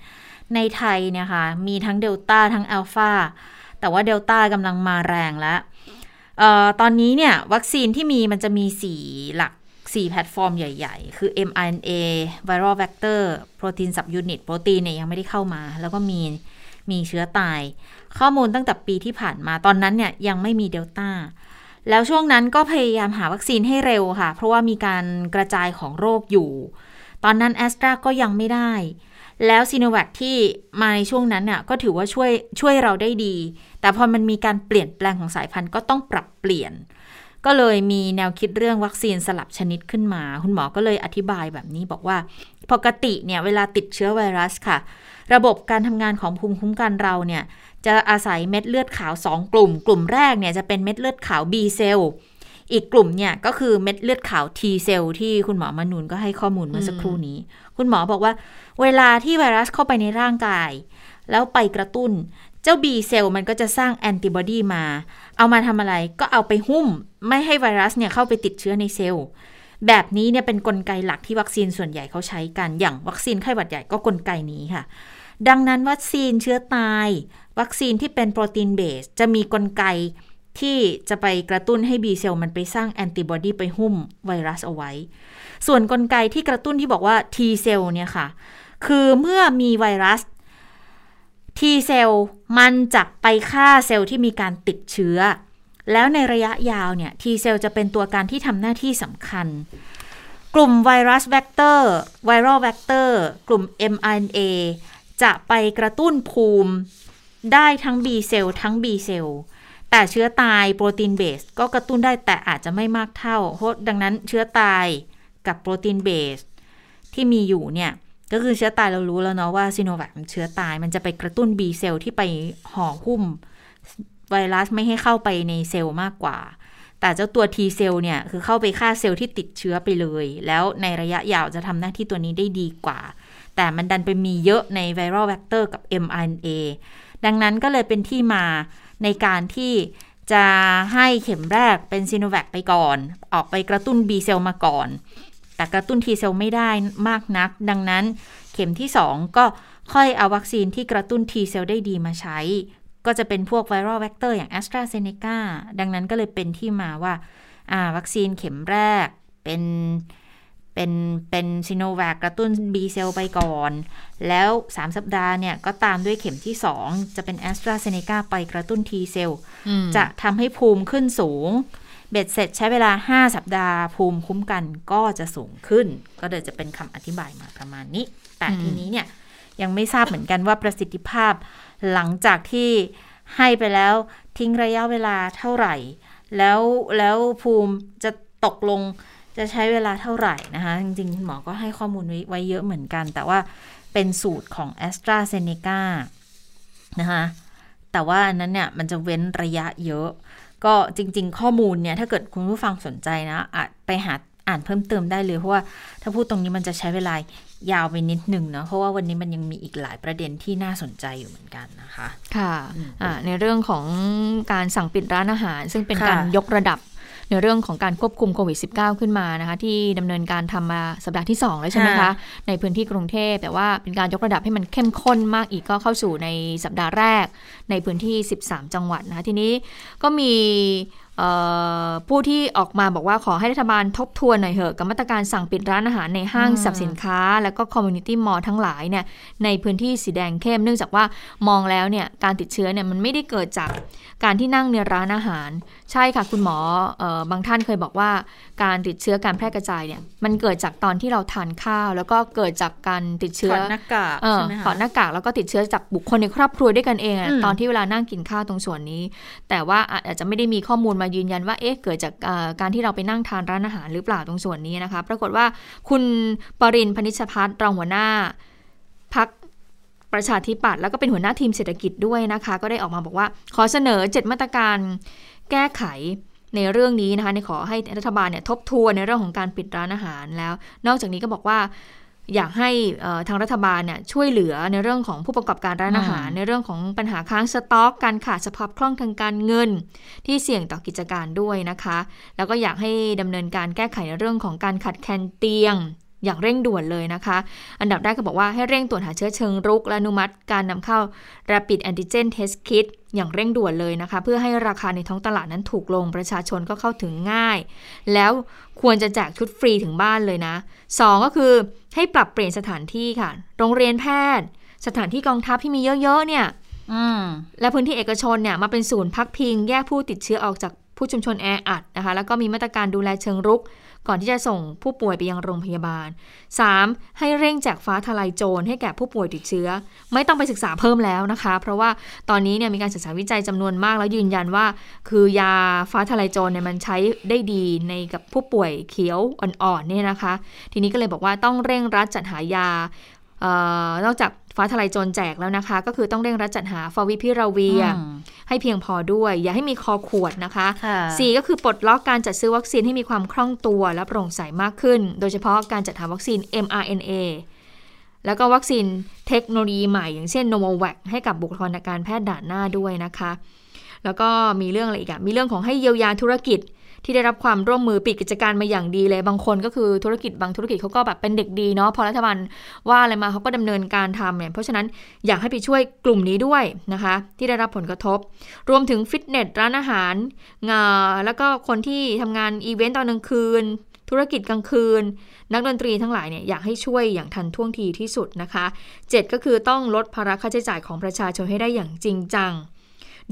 Speaker 1: ในไทยเนี่ยค่ะมีทั้งเดลต้าทั้งอัลฟาแต่ว่าเดลต้ากำลังมาแรงแล้วเออตอนนี้เนี่ยวัคซีนที่มีมันจะมี 4 หลัก 4 แพลตฟอร์มใหญ่ ๆ คือ mRNA viral vector protein subunit โปรตีนเนี่ยยังไม่ได้เข้ามา แล้วก็มีมีเชื้อตาย ข้อมูลตั้งแต่ปีที่ผ่านมาตอนนั้นเนี่ยยังไม่มีเดลต้า แล้วช่วงนั้นก็พยายามหาวัคซีนให้เร็วค่ะ เพราะว่ามีการกระจายของโรคอยู่ ตอนนั้นแอสตราก็ยังไม่ได้ แล้วซีโนแวคที่มาในช่วงนั้นเนี่ยก็ถือว่าช่วยช่วยเราได้ดี แต่พอมันมีการเปลี่ยนแปลงของสายพันธุ์ก็ต้องปรับเปลี่ยน ก็เลยมีแนวคิดเรื่องวัคซีนสลับชนิดขึ้นมา คุณหมอก็เลยอธิบายแบบนี้บอกว่า ปกติเนี่ยเวลาติดเชื้อไวรัสค่ะ ระบบการทำงานของภูมิคุ้มกันเราเนี่ยจะอาศัยเม็ดเลือดขาว 2 กลุ่ม กลุ่มแรกเนี่ยจะเป็นเม็ดเลือดขาว B เซลล์อีกกลุ่มเนี่ยก็คือเม็ดเลือดขาว T เซลล์ที่คุณหมอมนูนก็ให้ข้อมูลเมื่อสักครู่นี้ คุณหมอบอกว่า เวลาที่ไวรัสเข้าไปในร่างกาย แล้วไปกระตุ้น เจ้า B เซลล์มันก็จะสร้างแอนติบอดีมา เอามาทำอะไรก็เอาไปหุ้ม ไม่ให้ไวรัสเนี่ยเข้าไปติดเชื้อในเซลล์ แบบนี้เนี่ยเป็นกลไกหลักที่วัคซีนส่วนใหญ่เขาใช้กัน อย่างวัคซีนไข้หวัดใหญ่ก็กลไกนี้ค่ะ ดังนั้นวัคซีนเชื้อตาย วัคซีนที่เป็นโปรตีน base จะมีกลไกที่จะไปกระตุ้นให้ B เซลล์มันไปสร้างแอนติบอดีไปหุ้มไวรัสเอาไว้ ส่วนกลไกที่กระตุ้นที่บอกว่า T เซลล์เนี่ยค่ะ คือเมื่อมีไวรัส T เซลล์มันจะไปฆ่าเซลล์ที่มีการติดเชื้อ แล้วในระยะยาวเนี่ย T เซลล์จะเป็นตัวการที่ทำหน้าที่สำคัญ กลุ่มไวรัส vector viral vector กลุ่ม mRNA จะไปกระตุ้นภูมิได้ทั้ง B เซลล์ทั้ง B เซลล์แต่เชื้อตายโปรตีน base ก็กระตุ้นได้แต่อาจจะไม่มากเท่าเพราะดังนั้นเชื้อตายกับโปรตีน base ที่มีอยู่เนี่ยก็คือเชื้อตายเรารู้แล้วเนาะว่าซีโนแวคเชื้อตายมันจะไปกระตุ้น B เซลล์ที่ไปห่อหุ้มไวรัสไม่ให้เข้าไปในเซลล์มากกว่า แต่เจ้าตัว T เซลล์เนี่ยคือเข้าไปฆ่าเซลล์ที่ติดเชื้อไปเลย แล้วในระยะยาวจะทำหน้าที่ตัวนี้ได้ดีกว่า แต่มันดันไปมีเยอะใน viral vector กับ mRNA ดังนั้นก็เลยเป็นที่มาในการที่จะให้เข็มแรกเป็นซีโนแวคไปก่อน ออกไปกระตุ้น B เซลล์มาก่อน แต่กระตุ้น T เซลล์ไม่ได้มากนัก ดังนั้นเข็มที่ 2 ก็ค่อยเอาวัคซีนที่กระตุ้น T เซลล์ได้ดีมาใช้ ก็จะเป็นพวก viral vector อย่าง AstraZeneca ดังนั้นก็เลยเป็นที่มาว่า วัคซีนเข็มแรกเป็น เป็นเป็นซีโนแวคกระตุ้น B เซลล์ไปก่อน แล้ว 3 สัปดาห์เนี่ย ก็ตามด้วยเข็มที่ 2 จะเป็น a s t r a z เซ e c a ไปกระตุ้น T เซลล์จะทำให้ภูมิขึ้นสูง เบ็ดเสร็จใช้เวลา 5 สัปดาห์ ภูมิคุ้มกันก็จะสูงขึ้น ก็เลยจะเป็นคำอธิบายมาประมาณนี้ แต่
Speaker 2: อืม
Speaker 1: ทีนี้เนี่ย ยังไม่ทราบเหมือนกันว่าประสิทธิภาพหลังจากที่ให้ไปแล้วทิ้งระยะเวลาเท่าไหร่ แล้วแล้วภูมิจะตกลง จะใช้เวลาเท่าไหร่นะคะจริงๆคุณหมอก็ให้ข้อมูลไว้ไว้เยอะเหมือนกัน แต่ว่าเป็นสูตรของ a s t r a z เซ e c a นะคะแต่ว่าอันนั้นเนี่ยมันจะเว้นระยะเยอะ ก็จริง ๆ ข้อมูลเนี่ยถ้าเกิดคุณผู้ฟังสนใจนะอาจไปหาอ่านเพิ่มเติมได้เลย เพราะว่าถ้าพูดตรงนี้มันจะใช้เวลายาวไปนิดหนึ่งเนาะเพราะว่าวันนี้มันยังมีอีกหลายประเด็นที่น่าสนใจอยู่เหมือนกันนะคะ
Speaker 2: ค่ะอ่าในเรื่องของการสั่งปิดร้านอาหาร ซึ่งเป็น
Speaker 1: ค่ะ
Speaker 2: การยกระดับ ในเรื่องของการควบคุมโควิด -19 ขึ้นมานะคะ ที่ดำเนินการทำมาสัปดาห์ที่ 2 แล้วใช่ไหมคะ
Speaker 1: ค่ะ
Speaker 2: ในพื้นที่กรุงเทพแต่ว่าเป็นการยกระดับให้มันเข้มข้นมากอีกก็เข้าสู่ในสัปดาห์แรกในพื้นที่ 13 จังหวัดนะคะทีนี้ก็มีเอ่อผู้ที่ออกมาบอกว่าขอให้รัฐบาลทบทวนหน่อยเหอะกับมาตรการสั่งปิดร้านอาหารในห้างสรรพสินค้า แล้วก็คอมมูนิตี้มอลล์ทั้งหลายเนี่ยในพื้นที่สีแดงเข้มเนื่องจากว่ามองแล้วเนี่ยการติดเชื้อเนี่ยมันไม่ได้เกิดจากการที่นั่งในร้านอาหาร ใช่ค่ะ คุณหมอเออบางท่านเคยบอกว่าการติดเชื้อการแพร่กระจายเนี่ยมันเกิดจากตอนที่เราทานข้าว แล้วก็เกิดจากการติดเชื้
Speaker 1: ถ
Speaker 2: อ
Speaker 1: อดหน้ากาก
Speaker 2: เออ
Speaker 1: ใช่ไหม
Speaker 2: ถอด
Speaker 1: คะ
Speaker 2: หน้ากากแล้วก็ติดเชื้อจากบุคคลในครอบครัวด้วยกันเองอะ
Speaker 1: อืม
Speaker 2: ตอนที่เวลานั่งกินข้าวตรงส่วนนี้ แต่ว่าอาจจะไม่ได้มีข้อมูลมายืนยันว่าเอ๊ะเกิดจากอ่าการที่เราไปนั่งทานร้านอาหารหรือเปล่าตรงส่วนนี้นะคะปรากฏว่าคุณปรินทร์พนิชพัฒน์รองหัวหน้าพักประชาธิปัตย์แล้วก็เป็นหัวหน้าทีมเศรษฐกิจด้วยนะคะ ก็ได้ออกมาบอกว่า ขอเสนอ 7 มาตรการ แก้ไขในเรื่องนี้นะคะในขอให้รัฐบาลเนี่ยทบทวนในเรื่องของการปิดร้านอาหารแล้ว นอกจากนี้ก็บอกว่าอยากให้เอ่อทางรัฐบาลเนี่ยช่วยเหลือในเรื่องของผู้ประกอบการร้านอาหาร ในเรื่องของปัญหาค้างสต็อก การขาดสภาพคล่องทางการเงิน ที่เสี่ยงต่อกิจการด้วยนะคะ แล้วก็อยากให้ดำเนินการแก้ไขในเรื่องของการขัดแคลนเตียง อย่างเร่งด่วนเลยนะคะ อันดับแรกก็บอกว่าให้เร่งตรวจหาเชื้อเชิงรุก และอนุมัติการนำเข้า Rapid Antigen Test Kit อย่างเร่งด่วนเลยนะคะ เพื่อให้ราคาในท้องตลาดนั้นถูกลงประชาชนก็เข้าถึงง่าย แล้วควรจะแจกชุดฟรีถึงบ้านเลยนะสองก็คือให้ปรับเปลี่ยนสถานที่ค่ะ โรงเรียนแพทย์ สถานที่กองทัพที่มีเยอะๆเนี่ย
Speaker 1: อืม
Speaker 2: และพื้นที่เอกชนเนี่ยมาเป็นศูนย์พักพิง แยกผู้ติดเชื้อออกจากผู้ชุมชนแออัดนะคะ แล้วก็มีมาตรการดูแลเชิงรุก ก่อนที่จะส่งผู้ป่วยไปยังโรงพยาบาล 3. ให้เร่งแจกฟ้าทลายโจรให้แก่ผู้ป่วยติดเชื้อ ไม่ต้องไปศึกษาเพิ่มแล้วนะคะ เพราะว่าตอนนี้เนี่ยมีการศึกษาวิจัยจำนวนมาก แล้วยืนยันว่า คือยาฟ้าทลายโจรเนี่ยมันใช้ได้ดีในกับผู้ป่วยเขียวอ่อนๆเนี่ยนะคะ ทีนี้ก็เลยบอกว่าต้องเร่งรัดจัดหายาเออนอกจาก ฟ้าทลายโจรแจกแล้วนะคะ ก็คือต้องเร่งรัดจัดหาฟาวิพิราเวีย
Speaker 1: อืม
Speaker 2: ให้เพียงพอด้วย อย่าให้มีคอขวดนะคะ
Speaker 1: ค่ะ
Speaker 2: สี่ก็คือปลดล็อกการจัดซื้อวัคซีนให้มีความคล่องตัวและโปร่งใสมากขึ้น โดยเฉพาะการจัดหาวัคซีน mRNA แล้วก็วัคซีนเทคโนโลยีใหม่ อย่างเช่น Novavax ให้กับบุคลากรทางการแพทย์ด่านหน้าด้วยนะคะ แล้วก็มีเรื่องอะไรอีกอะมีเรื่องของให้เยียวยาธุรกิจ ที่ได้รับความร่วมมือปิดกิจการมาอย่างดีเลย บางคนก็คือธุรกิจบางธุรกิจเขาก็แบบเป็นเด็กดีเนาะพอรัฐบาลว่าอะไรมาเขาก็ดำเนินการทำเนี่ยเพราะฉะนั้นอยากให้ไปช่วยกลุ่มนี้ด้วยนะคะ ที่ได้รับผลกระทบ รวมถึงฟิตเนสร้านอาหารงาแล้วก็คนที่ทำงานอีเวนต์ตอนกลางคืน ธุรกิจกลางคืน นักดนตรีทั้งหลายเนี่ยอยากให้ช่วยอย่างทันท่วงทีที่สุดนะคะ 7 ก็คือต้องลดภาระค่าใช้จ่ายของประชาชนให้ได้อย่างจริงจัง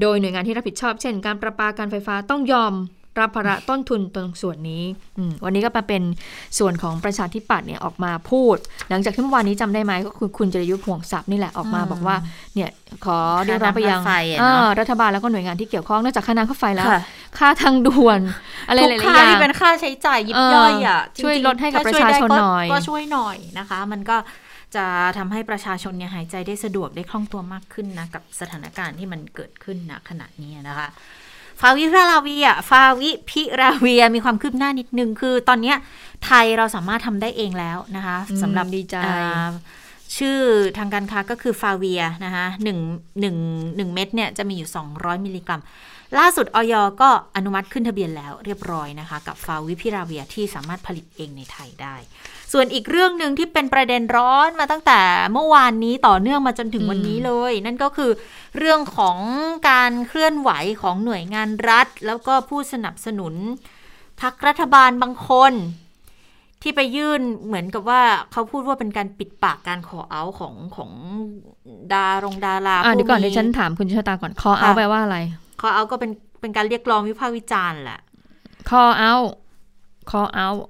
Speaker 2: โดยหน่วยงานที่รับผิดชอบเช่น การประปาการไฟฟ้าต้องยอม รับภาระต้นทุนตรงส่วนนี้อืมวันนี้ก็มาเป็นส่วนของประชาธิปัตย์เนี่ยออกมาพูด หลังจากที่เมื่อวานนี้จำได้ไหมก็คือคุณจริยุทธ์ห่วงทรัพย์นี่แหละออกมาบอกว่าเนี่ยขอเรียกร้องไปยัง
Speaker 1: ค่าน้ำค่าไฟอะเนอะ
Speaker 2: เออรัฐบาลแล้วก็หน่วยงานที่เกี่ยวข้องนอกจากค่าน้ำค่าไฟแล้ว
Speaker 1: ค่ะ
Speaker 2: ค่าทางด่วน อะไรห
Speaker 1: ทุก
Speaker 2: ลายๆ
Speaker 1: ค่า
Speaker 2: อย่าง
Speaker 1: ที่เป็นค่าใช้จ่ายยิบย่อยอะ
Speaker 2: เออช่วย
Speaker 1: จริงๆ
Speaker 2: ลดให้กับ
Speaker 1: ถ้
Speaker 2: ประชาชน
Speaker 1: วยได้ก็
Speaker 2: หน่อย
Speaker 1: ก็ช่วยหน่อยนะคะ มันก็จะทำให้ประชาชนเนี่ยหายใจได้สะดวกได้คล่องตัวมากขึ้นนะกับสถานการณ์ที่มันเกิดขึ้นณขณะนี้นะคะ ฟาวิพิราเวียฟาวิพิราเวียมีความคืบหน้านิดนึงคือตอนเนี้ยไทยเราสามารถทำได้เองแล้วนะคะ
Speaker 2: อืม
Speaker 1: สำหรับ
Speaker 2: ดีใจ
Speaker 1: อ่าชื่อทางการค้าก็คือฟาเวียนะคะหนึ่งหนึ่งหนึ่งเม็ดเนี่ยจะมีอยู่ 200 มิลลิกรัม ล่าสุดออยก็อนุมัติขึ้นทะเบียนแล้วเรียบร้อยนะคะ กับฟาวิพิราเวียที่สามารถผลิตเองในไทยได้ ส่วนอีกเรื่องหนึ่งที่เป็นประเด็นร้อนมาตั้งแต่เมื่อวานนี้ต่อเนื่องมาจนถึงวันนี้เลย นั่นก็คือเรื่องของการเคลื่อนไหวของหน่วยงานรัฐ แล้วก็ผู้สนับสนุนพักรัฐบาลบางคน ที่ไปยื่นเหมือนกับว่าเขาพูดว่าเป็นการปิดปากการขอเอาของของดารงดารา
Speaker 2: อะ
Speaker 1: ผู้
Speaker 2: เดี๋ยวก่อน
Speaker 1: มี
Speaker 2: เดี๋ยวฉันถามคุณชะตาก่อน call
Speaker 1: ค่ะ
Speaker 2: out แปลว่าอะไร
Speaker 1: ขอเอาก็เป็นเป็นการเรียกร้องวิพากษ์วิจารณ์แหละ
Speaker 2: call out call out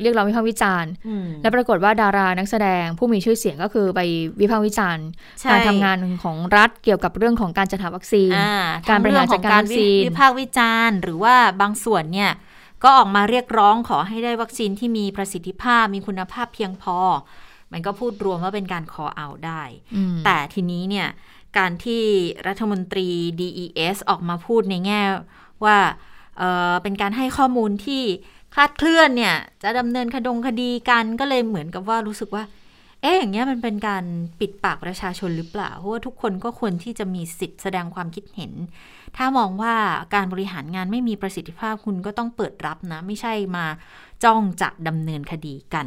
Speaker 2: เรียกเราวิพากษ์วิจารณ์
Speaker 1: อืม
Speaker 2: แล้วปรากฏว่าดารานักแสดงผู้มีชื่อเสียงก็คือไปวิพากษ์วิจารณ์
Speaker 1: ใช่
Speaker 2: การทำงานของรัฐเกี่ยวกับเรื่องของการจัดหาวัคซีน
Speaker 1: อ่า
Speaker 2: การบริหาร
Speaker 1: ทั้ง
Speaker 2: จัดการ
Speaker 1: เองของ
Speaker 2: วัคซีน
Speaker 1: วิพากษ์วิจารณ์ หรือว่าบางส่วนเนี่ยก็ออกมาเรียกร้องขอให้ได้วัคซีนที่มีประสิทธิภาพมีคุณภาพเพียงพอ มันก็พูดรวมว่าเป็นการขอเอาได้
Speaker 2: อืม
Speaker 1: แต่ทีนี้เนี่ยการที่รัฐมนตรี DES ออกมาพูดในแง่ว่าเอ่อเป็นการให้ข้อมูลที่ คลาดเคลื่อนเนี่ย จะดำเนินคดงคดีกันก็เลยเหมือนกับว่ารู้สึกว่า เอ๊ะอย่างเงี้ยมันเป็นการปิดปากประชาชนหรือเปล่า เพราะว่าทุกคนก็ควรที่จะมีสิทธิ์แสดงความคิดเห็น ถ้ามองว่าการบริหารงานไม่มีประสิทธิภาพคุณก็ต้องเปิดรับนะ ไม่ใช่มาจ้องจะดำเนินคดีกัน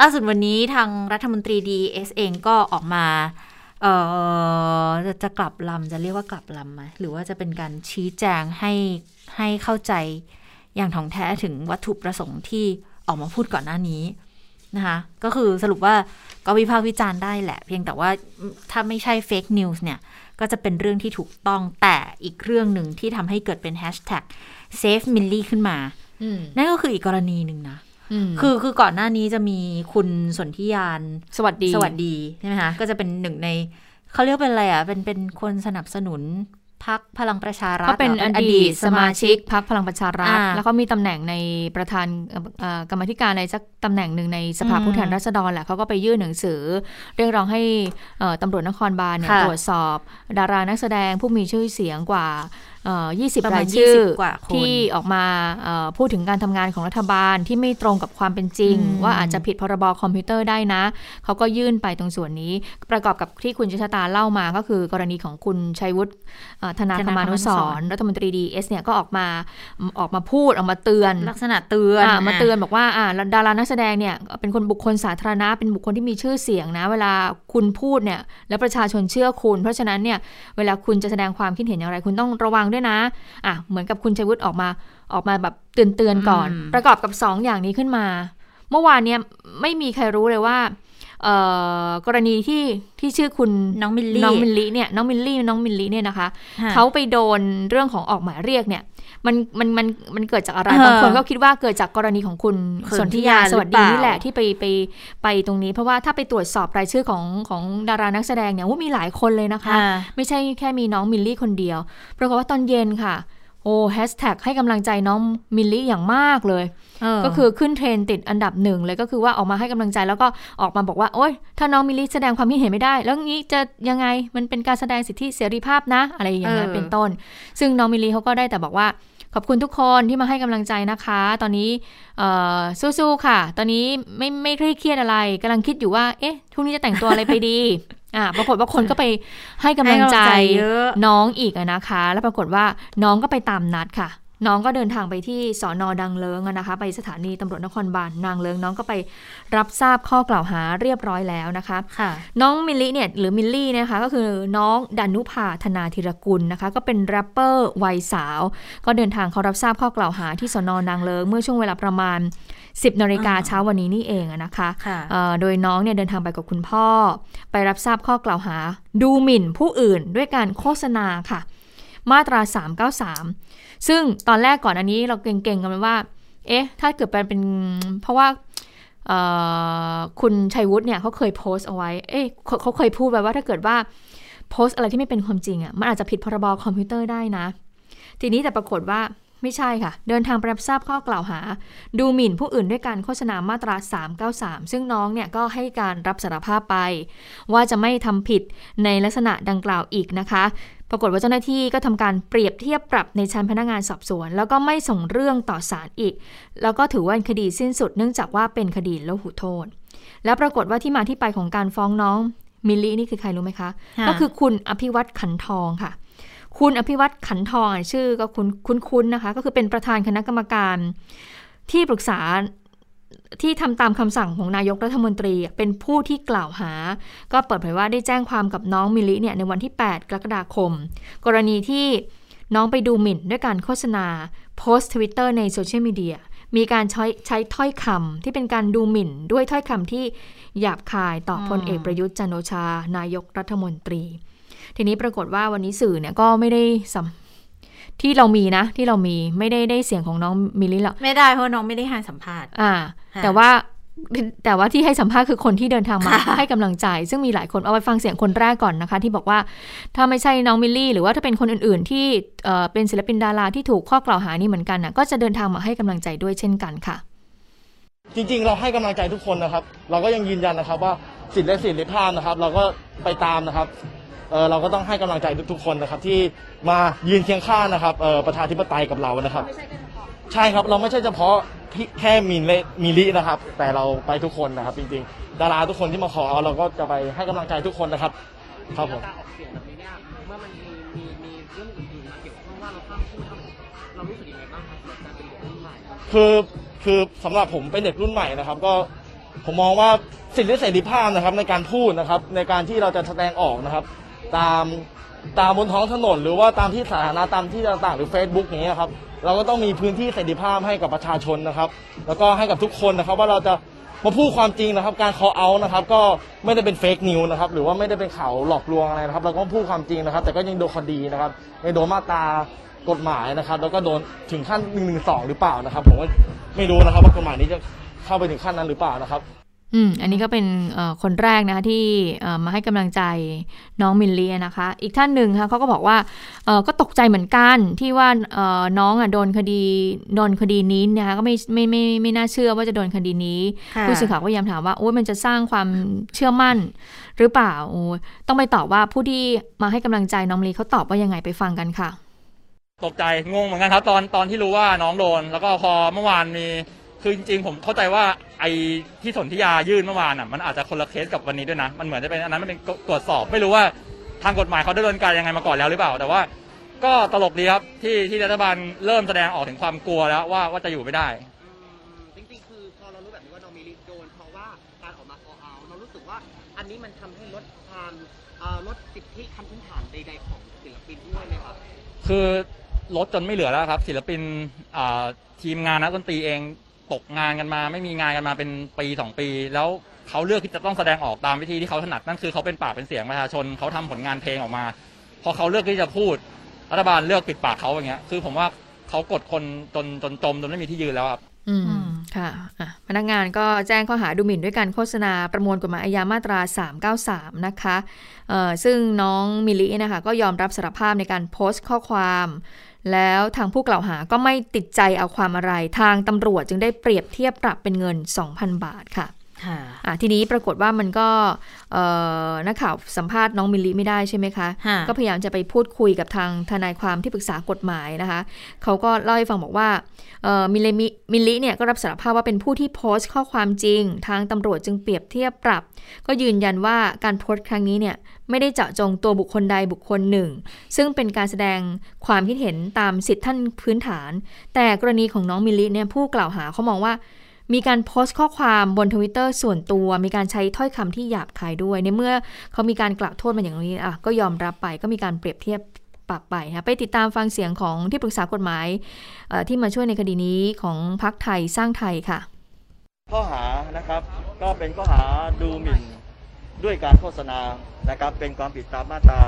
Speaker 1: ล่าสุดวันนี้ทางรัฐมนตรีดีเอสเองก็ออกมาเออจะจะกลับลำจะเรียกว่ากลับลำไหมหรือว่าจะเป็นการชี้แจงให้ให้เข้าใจ อย่างถ่องแท้ถึงวัตถุประสงค์ที่ออกมาพูดก่อนหน้านี้นะคะก็คือสรุปว่าก็วิพากษ์วิจารณ์ได้แหละ เพียงแต่ว่าถ้าไม่ใช่ fake news เนี่ยก็จะเป็นเรื่องที่ถูกต้องแต่อีกเรื่องหนึ่งที่ทำให้เกิดเป็นแฮชแท็ก save Millie ขึ้นมา
Speaker 2: อืม
Speaker 1: นั่นก็คืออีกกรณีหนึ่งนะ
Speaker 2: ม
Speaker 1: คือคือก่อนหน้านี้จะมีคุณสนธิญา
Speaker 2: สวัสดี
Speaker 1: สวัสดีใช่ไหมคะก็จะเป็นหนึ่งในเขาเรียกเป็นอะไรอะเป็นเป็นคนสนับสนุน พักพลังประชารัฐ
Speaker 2: เขาเป็น
Speaker 1: หร
Speaker 2: อดีตสมาชิกพรรคพลังประชารัฐ
Speaker 1: อ่า
Speaker 2: แล้วเขามีตำแหน่งในประธานเอ่อเอ่อกรรมาธิการในสักตำแหน่งหนึ่งในสภา
Speaker 1: อืม
Speaker 2: ผู้แทนราษฎรแหละเขาก็ไปยื่นหนังสือ เรียกร้องให้เอ่อตำรวจนครบาลเนี่ย
Speaker 1: ค่ะ
Speaker 2: ตรวจสอบ ดารานักแสดงผู้มีชื่อเสียงกว่า เอ่อ20
Speaker 1: ประมาณ
Speaker 2: รายชื่อ
Speaker 1: 20กว่าคน
Speaker 2: ที่ออกมาเอ่อพูดถึงการทำงานของรัฐบาลที่ไม่ตรงกับความเป็นจริง
Speaker 1: อืม
Speaker 2: ว่าอาจจะผิดพรบคอมพิวเตอร์ได้นะ เขาก็ยื่นไปตรงส่วนนี้ ประกอบกับที่คุณชะตาเล่ามาก็คือกรณีของคุณชัยวุฒิเอ่อธนาคมานุสรณ์รัฐมนตรีดีเอสเนี่ยก็ออกมาออกมาพูดออกมาเตือน
Speaker 1: ลักษณะเตือน
Speaker 2: อ่ามาเตือนบอกว่าอ่าดารานักแสดงเนี่ยเป็นคนบุคคลสาธารณะเป็นบุคคลที่มีชื่อเสียงนะ เวลาคุณพูดเนี่ยแล้วประชาชนเชื่อคุณ เพราะฉะนั้นเนี่ยเวลาคุณจะแสดงความคิดเห็นอย่างไร คุณต้องระวังด้วยนะอะเหมือนกับคุณชัยวุฒิออกมาออกมาแบบเตือนเตือนๆก่อน
Speaker 1: อืม
Speaker 2: ประกอบกับสองอย่างนี้ขึ้นมา เมื่อวานเนี่ยไม่มีใครรู้เลยว่าเอ่อกรณีที่ที่ชื่อคุณ
Speaker 1: น้องมิลลี่
Speaker 2: น้องมิลลี่เนี่ยน้องมิลลี่น้องมิลลี่เนี่ยนะคะ
Speaker 1: ค่ะ
Speaker 2: เขาไปโดนเรื่องของออกหมายเรียกเนี่ย มันมันมันมันเกิดจากอะไร
Speaker 1: เออบา
Speaker 2: งคนก็คิดว่าเกิดจากกรณีของคุณ
Speaker 1: ส
Speaker 2: ส
Speaker 1: น
Speaker 2: น
Speaker 1: ธิ
Speaker 2: ธิ
Speaker 1: ยายาหรือ
Speaker 2: สวัสดี
Speaker 1: เปล่า
Speaker 2: นี่แหละที่ไปไปไปตรงนี้ เพราะว่าถ้าไปตรวจสอบรายชื่อของของดารานักแสดงเนี่ยว่ามีหลายคนเลยนะคะ
Speaker 1: อ่า
Speaker 2: ไม่ใช่แค่มีน้องมิลลี่คนเดียวปรากฏว่าตอนเย็นค่ะโอ้แฮชแท็กให้กำลังใจน้องมิลลี่อย่างมากเลย
Speaker 1: เออ
Speaker 2: ก็คือขึ้นเทรนด์ติดอันดับหนึ่งเลยก็คือว่าออกมาให้กำลังใจแล้วก็ออกมาบอกว่าโอ๊ยถ้าน้องมิลลี่แสดงความคิดเห็นไม่ได้ แล้วงี้จะยังไงมันเป็นการแสดงสิทธิเสรีภาพนะ อะไรอย่างเงี้ย
Speaker 1: เออ
Speaker 2: เป็นต้น ซึ่งน้องมิลลี่เขาก็ได้แต่บอกว่า ขอบคุณทุกคนที่มาให้กำลังใจนะคะ ตอนนี้เอ่อสู้ๆค่ะ ตอนนี้ไม่ไม่เครียดอะไรกำลังคิดอยู่ว่า เอ๊ะพรุ่งนี้จะแต่งตัวอะไรไปดีอ่าปรากฏว่าคนก็ไปให้กำลังใจ
Speaker 1: ให้กำลังใจเยอะ
Speaker 2: น้องอีกอะนะคะ แล้วปรากฏว่าน้องก็ไปตามนัดค่ะ น้องก็เดินทางไปที่สน.นางเลิ้งอะนะคะ ไปสถานีตำรวจนครบาลนางเลิ้งน้องก็ไปรับทราบข้อกล่าวหาเรียบร้อยแล้วนะคะ
Speaker 1: ค่ะ
Speaker 2: น้องมิลลี่เนี่ยหรือมิลลี่เนี่ยนะคะก็คือน้องดนุภา คณาธีรกุลนะคะ ก็เป็นแรปเปอร์วัยสาว ก็เดินทางเข้ารับทราบข้อกล่าวหาที่สน.นางเลิ้งเมื่อช่วงเวลาประมาณ 10นาฬิกา
Speaker 1: อ่า
Speaker 2: เช้าวันนี้นี่เองอะนะคะ
Speaker 1: ค่ะ
Speaker 2: เอ่อโดยน้องเนี่ยเดินทางไปกับคุณพ่อ ไปรับทราบข้อกล่าวหา ดูหมิ่นผู้อื่นด้วยการโฆษณาค่ะ มาตรา 393 ซึ่งตอนแรกก่อนอันนี้เราเก่งๆกันไปว่า เอ๊ะ ถ้าเกิดเป็นเป็น เพราะว่าคุณชัยวุฒิเนี่ยเขาเคยโพสต์เอาไว้ เอ๊ะเขาเขาเคยพูดไว้ว่าถ้าเกิดว่าโพสต์อะไรที่ไม่เป็นความจริงอะ มันอาจจะผิดพรบคอมพิวเตอร์ได้นะ ทีนี้แต่ปรากฏว่า ไม่ใช่ค่ะ เดินทางไปรับทราบข้อกล่าวหา ดูหมิ่นผู้อื่นด้วยการโฆษณามาตรา 393 ซึ่งน้องเนี่ยก็ให้การรับสารภาพไป ว่าจะไม่ทำผิดในลักษณะดังกล่าวอีกนะคะ ปรากฏว่าเจ้าหน้าที่ก็ทำการเปรียบเทียบปรับในชั้นพนักงานสอบสวน แล้วก็ไม่ส่งเรื่องต่อศาลอีก แล้วก็ถือว่าคดีสิ้นสุดเนื่องจากว่าเป็นคดีละหุโทษ แล้วปรากฏว่าที่มาที่ไปของการฟ้องน้องมิลลี่นี่คือใครรู้ไหมคะ
Speaker 1: ค่ะ
Speaker 2: ก็คือคุณอภิวัตขันทองค่ะ คุณอภิวัตขันทองชื่อก็คุณคุ้นๆนะคะ ก็คือเป็นประธานคณะกรรมการ ที่ปรึกษาที่ทำตามคำสั่งของนายกรัฐมนตรีเป็นผู้ที่กล่าวหา ก็เปิดเผยว่าได้แจ้งความกับน้องมิลลิเนี่ยในวันที่ 8 กรกฎาคม กรณีที่น้องไปดูหมิ่นด้วยการโฆษณา โพสต์ทวิตเตอร์ในโซเชียลมีเดียมีการใช้ใช้ถ้อยคำที่เป็นการดูหมิ่น ด้วยถ้อยคำที่หยาบคายต่อพลเอกประยุทธ์จันทร์โอชา นายกรัฐมนตรี ทีนี้ปรากฏว่าวันนี้สื่อเนี่ยก็ไม่ได้สัมที่เรามีนะ ที่เรามีไม่ได้ได้เสียงของน้องมิลลิหรอก
Speaker 1: ไม่ได้เพราะน้องไม่ได้ให้สัมภาษณ์
Speaker 2: อ่า
Speaker 1: ค่ะ
Speaker 2: แต่ว่าแต่ว่าที่ให้สัมภาษณ์คือคนที่เดินทางมา
Speaker 1: ค่ะ
Speaker 2: ให้กำลังใจ ซึ่งมีหลายคนเอาไปฟังเสียงคนแรกก่อนนะคะ ที่บอกว่าถ้าไม่ใช่น้องมิลลี่หรือว่าถ้าเป็นคนอื่น ๆ ที่เอ่อเป็นศิลปินดาราที่ถูกข้อกล่าวหานี้เหมือนกันนะก็จะเดินทางมาให้กำลังใจด้วยเช่นกันค่ะ
Speaker 7: จริง ๆ เราให้กำลังใจทุกคนนะครับ เราก็ยังยืนยันนะครับว่าสิทธิและเสรีภาพนะครับ เราก็ไปตามนะครับ เออเราก็ต้องให้กำลังใจทุกๆคนนะครับ ที่มายืนเคียงข้างนะครับเออประชาธิปไตยกับเรานะครับใช่ครับเราไม่ใช่เฉพาะที่แค่มินเลมิลลินะครับ แต่เราไปทุกคนนะครับ จริงๆ ดาราทุกคนที่มาขอเราก็จะไปให้กำลังใจทุกคนนะครับ ครับผม
Speaker 8: การออกเสียงแบบนี้เนี่ยเมื่อมันมีมีมีเรื่องอื่นๆมาเกี่ยวข้องว่าเราห้ามพูดห้ามเรารู้สึกยังไงบ้างครับกับการเป็นเด็กรุ่นใหม่
Speaker 7: คือคือสำหรับผมเป็นเด็กรุ่นใหม่นะครับ ก็ผมมองว่าสิทธิเสรีภาพนะครับ ในการพูดนะครับ ในการที่เราจะแสดงออกนะครับ ตามตามบนท้องถนนหรือว่าตามที่สาธารณะตามที่ต่างๆ หรือ Facebook อย่างเงี้ยครับเราก็ต้องมีพื้นที่เสรีภาพให้กับประชาชนนะครับ แล้วก็ให้กับทุกคนนะครับ ว่าเราจะมาพูดความจริงนะครับ การ call out นะครับ ก็ไม่ได้เป็นเฟกนิวนะครับ หรือว่าไม่ได้เป็นข่าวหลอกลวงอะไรนะครับ เราก็พูดความจริงนะครับ แต่ก็ยังโดนคดีนะครับยังโดนมาตรากฎหมายนะครับ แล้วก็โดนถึงขั้นหนึ่งหนึ่งสองหรือเปล่านะครับ ผมก็ไม่รู้นะครับว่ากฎหมายนี้จะเข้าไปถึงขั้นนั้นหรือเปล่านะครับ
Speaker 2: อืม อันนี้ก็เป็นเอ่อคนแรกนะคะที่เอ่อมาให้กำลังใจน้องมิลลี่นะคะ อีกท่านหนึ่งค่ะเขาก็บอกว่าเอ่อก็ตกใจเหมือนกันที่ว่าเอ่อน้องอะโดนคดีโดนคดีนี้นะคะก็ไม่ไม่ไม่ไม่ไม่น่าเชื่อว่าจะโดนคดีนี้
Speaker 1: ค่ะ
Speaker 2: ผู้สื่อข่าวก็พยายามถามว่าโอ้ยมันจะสร้างความเชื่อมั่นหรือเปล่าโอ้ยต้องไปตอบว่าผู้ที่มาให้กำลังใจน้องมิลลี่เขาตอบว่ายังไงไปฟังกันค่ะ
Speaker 9: ตกใจงงเหมือนกันครับ ตอนตอนที่รู้ว่าน้องโดน แล้วก็พอเมื่อวานมี คือจริงๆผมเข้าใจว่าไอ้ที่สนธิยายื่นเมื่อวานอะมันอาจจะคนละเคสกับวันนี้ด้วยนะ มันเหมือนจะเป็นอันนั้นมันเป็นตรวจสอบไม่รู้ว่าทางกฎหมายเขาดำเนินการยังไงมาก่อนแล้วหรือเปล่า แต่ว่าก็ตลกดีครับที่ที่รัฐบาลเริ่มแสดงออกถึงความกลัวแล้วว่าว่าจะอยู่ไม่ได้
Speaker 8: จริงๆ คือพอเรารู้แบบนี้ว่าน้องมิลลิโดนเพราะว่าการออกมา call out เรารู้สึกว่าอันนี้มันทำให้ลดความเอ่อลดสิทธิขั้นพื้นฐานใด ๆ ของศิลปินด้วยไหมครับ
Speaker 9: คือลดจนไม่เหลือแล้วครับ ศิลปินอ่าทีมงานนักดนตรีเอง ตกงานกันมาไม่มีงานกันมาเป็นปีสองปี แล้วเขาเลือกที่จะต้องแสดงออกตามวิธีที่เขาถนัดนั่นคือเขาเป็นปากเป็นเสียงประชาชนเขาทำผลงานเพลงออกมา พอเขาเลือกที่จะพูดรัฐบาลเลือกปิดปากเขาอย่างเงี้ย คือผมว่าเขากดคนจนจนจมจนไม่มีที่ยืนแล้วครับ
Speaker 2: อืมค่ะพนักงานก็แจ้งข้อหาดูหมิ่นด้วยการโฆษณาประมวลกฎหมายอาญามาตรา 393 นะคะเอ่อซึ่งน้องมิลลินะคะก็ยอมรับสารภาพในการโพสต์ข้อความ แล้วทางผู้กล่าวหาก็ไม่ติดใจเอาความอะไร ทางตำรวจจึงได้เปรียบเทียบปรับเป็นเงิน 2,000 บาทค่ะ
Speaker 1: ค่ะ
Speaker 2: อะทีนี้ปรากฏว่ามันก็เอ่อนักข่าวสัมภาษณ์น้องมิลลิไม่ได้ใช่ไหมคะ
Speaker 1: ค่ะ
Speaker 2: ก็พยายามจะไปพูดคุยกับทางทนายความที่ปรึกษากฎหมายนะคะ เขาก็เล่าให้ฟังบอกว่าเอ่อมิลลิมิมิลลิเนี่ยก็รับสารภาพว่าเป็นผู้ที่โพสต์ข้อความจริง ทางตำรวจจึงเปรียบเทียบปรับ ก็ยืนยันว่าการโพสต์ครั้งนี้เนี่ย ไม่ได้เจาะจงตัวบุคคลใดบุคคลหนึ่ง ซึ่งเป็นการแสดงความคิดเห็นตามสิทธิท่านพื้นฐาน แต่กรณีของน้องมิลิเนี่ยผู้กล่าวหาเขามองว่า มีการโพสต์ข้อความบนทวิตเตอร์ส่วนตัว มีการใช้ถ้อยคำที่หยาบคายด้วย ในเมื่อเขามีการกล่าวโทษมาอย่างนี้อะก็ยอมรับไปก็มีการเปรียบเทียบปรับไปนะไปติดตามฟังเสียงของที่ปรึกษากฎหมายที่มาช่วยในคดีนี้ของพักไทยสร้างไทยค่ะ
Speaker 10: ข้อหานะครับก็เป็นข้อหาดูหมิ่น ด้วยการโฆษณานะครับเป็นความผิดตามมาตรา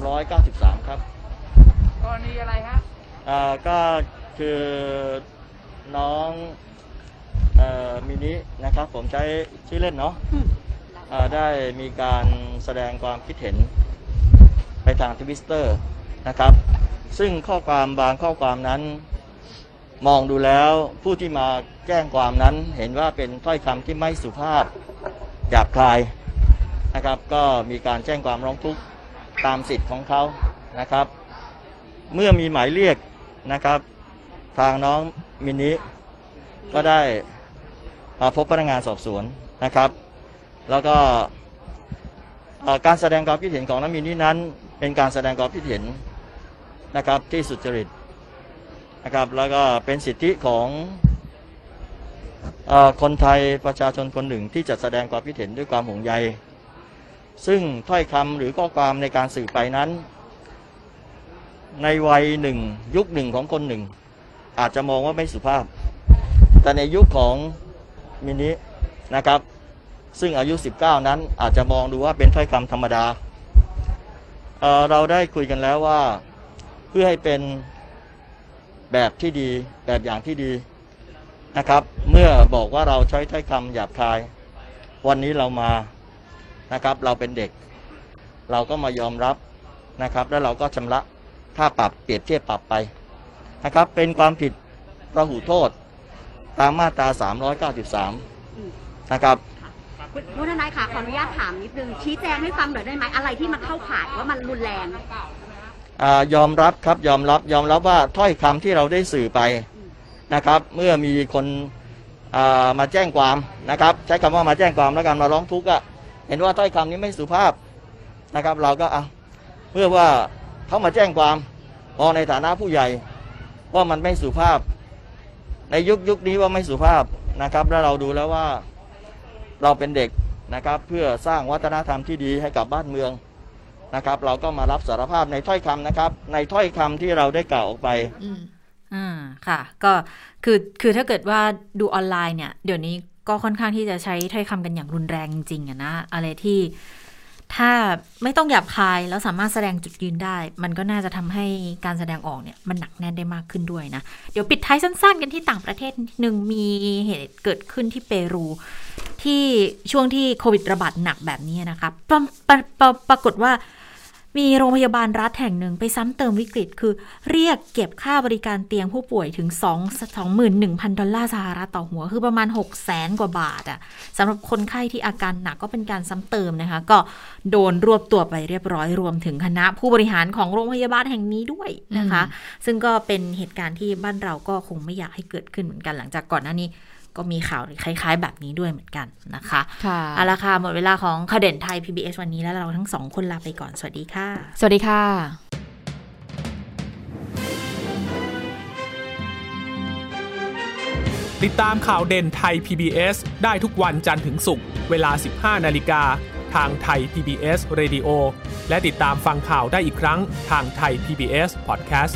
Speaker 10: 393 ครับ
Speaker 8: กรณีอะไรฮะ
Speaker 10: อ่าก็คือน้องเอ่อมินินะครับ ผมใช้ชื่อเล่นเนาะอ่าได้มีการแสดงความคิดเห็นไปทางทวิตเตอร์นะครับ ซึ่งข้อความบางข้อความนั้นมองดูแล้วผู้ที่มาแจ้งความนั้นเห็นว่าเป็นถ้อยคำที่ไม่สุภาพ หยาบคายนะครับ ก็มีการแจ้งความร้องทุกข์ตามสิทธิ์ของเขานะครับ เมื่อมีหมายเรียกนะครับ ทางน้องมิลลิก็ได้มาพบพนักงานสอบสวนนะครับ แล้วก็การแสดงความคิดเห็นของน้องมินินั้น เป็นการแสดงความคิดเห็นนะครับที่สุจริตนะครับ แล้วก็เป็นสิทธิของ คนไทยประชาชนคนหนึ่งที่จะแสดงความคิดเห็นด้วยความห่วงใย ซึ่งถ้อยคำหรือข้อความในการสื่อไปนั้น ในวัยหนึ่งยุคหนึ่งของคนหนึ่ง อาจจะมองว่าไม่สุภาพ แต่ในยุคของมินินะครับ ซึ่งอายุ 19 นั้นอาจจะมองดูว่าเป็นถ้อยคำธรรมดาเเราได้คุยกันแล้วว่าเพื่อให้เป็นแบบที่ดีแบบอย่างที่ดี นะครับ เมื่อบอกว่าเราใช้ถ้อยคำหยาบคาย วันนี้เรามานะครับ เราเป็นเด็ก เราก็มายอมรับนะครับ แล้วเราก็ชำระค่าปรับเปรียบเทียบปรับไปนะครับ เป็นความผิดประหูโทษตามมาตรา 393 นะครับ
Speaker 4: คุณคุณทนายค่ะขออนุญาตถามนิดนึงชี้แจงให้ฟังหน่อยได้ไหมอะไรที่มันเข้าข่ายว่ามันรุนแรง
Speaker 10: อายอมรับครับยอมรับยอมรับว่าถ้อยคำที่เราได้สื่อไป นะครับ เมื่อมีคนมาแจ้งความนะครับ ใช้คำว่ามาแจ้งความแล้วกันมาร้องทุกข์อะเห็นว่าถ้อยคำนี้ไม่สุภาพนะครับ เราก็เอาเมื่อว่าเขามาแจ้งความมอในฐานะผู้ใหญ่ว่ามันไม่สุภาพ ในยุคยุคนี้ว่าไม่สุภาพนะครับ แล้วเราดูแล้วว่าเราเป็นเด็กนะครับ เพื่อสร้างวัฒนธรรมที่ดีให้กับบ้านเมืองนะครับ เราก็มารับสารภาพในถ้อยคำนะครับ ในถ้อยคำที่เราได้กล่าวออกไป
Speaker 1: อ่าค่ะ ก็คือคือถ้าเกิดว่าดูออนไลน์เนี่ย เดี๋ยวนี้ก็ค่อนข้างที่จะใช้ถ้อยคำกันอย่างรุนแรงจริงอะนะ อะไรที่ถ้าไม่ต้องหยาบคายแล้วสามารถแสดงจุดยืนได้ มันก็น่าจะทำให้การแสดงออกเนี่ยมันหนักแน่นได้มากขึ้นด้วยนะ เดี๋ยวปิดท้ายสั้นๆ กันที่ต่างประเทศนิดนึงมีเหตุเกิดขึ้นที่เปรู ที่ช่วงที่โควิดระบาดหนักแบบนี้นะคะปรปรปรปรากฏว่า มีโรงพยาบาลรัฐแห่งหนึ่งไปซ้ำเติมวิกฤต คือเรียกเก็บค่าบริการเตียงผู้ป่วยถึง 2 21,000 ดอลลาร์สหรัฐต่อหัว คือประมาณ 6 0แสนกว่าบาทอะสำหรับคนไข้ที่อาการหนักก็เป็นการซ้ำเติมนะคะ ก็โดนรวบตัวไปเรียบร้อยรวมถึงคณะ ผู้บริหารของโรงพยาบาลแห่งนี้ด้วยนะคะ ซึ่งก็เป็นเหตุการณ์ที่บ้านเราก็คงไม่อยากให้เกิดขึ้นเหมือนกันหลังจากก่อนหน้านี้ ก็มีข่าวคล้าย ๆ แบบนี้ด้วยเหมือนกันนะคะ
Speaker 2: ค่ะ
Speaker 1: เอาละค่ะหมดเวลาของข่าวเด่นไทย PBS วันนี้แล้วเราทั้งสองคนลาไปก่อน สวัสดีค่ะ
Speaker 2: สวัสดีค่ะ
Speaker 11: ติดตามข่าวเด่นไทย PBS ได้ทุกวันจันทร์ถึงศุกร์เวลา 15 นาฬิกาทางไทย PBS Radio และติดตามฟังข่าวได้อีกครั้งทางไทย PBS Podcast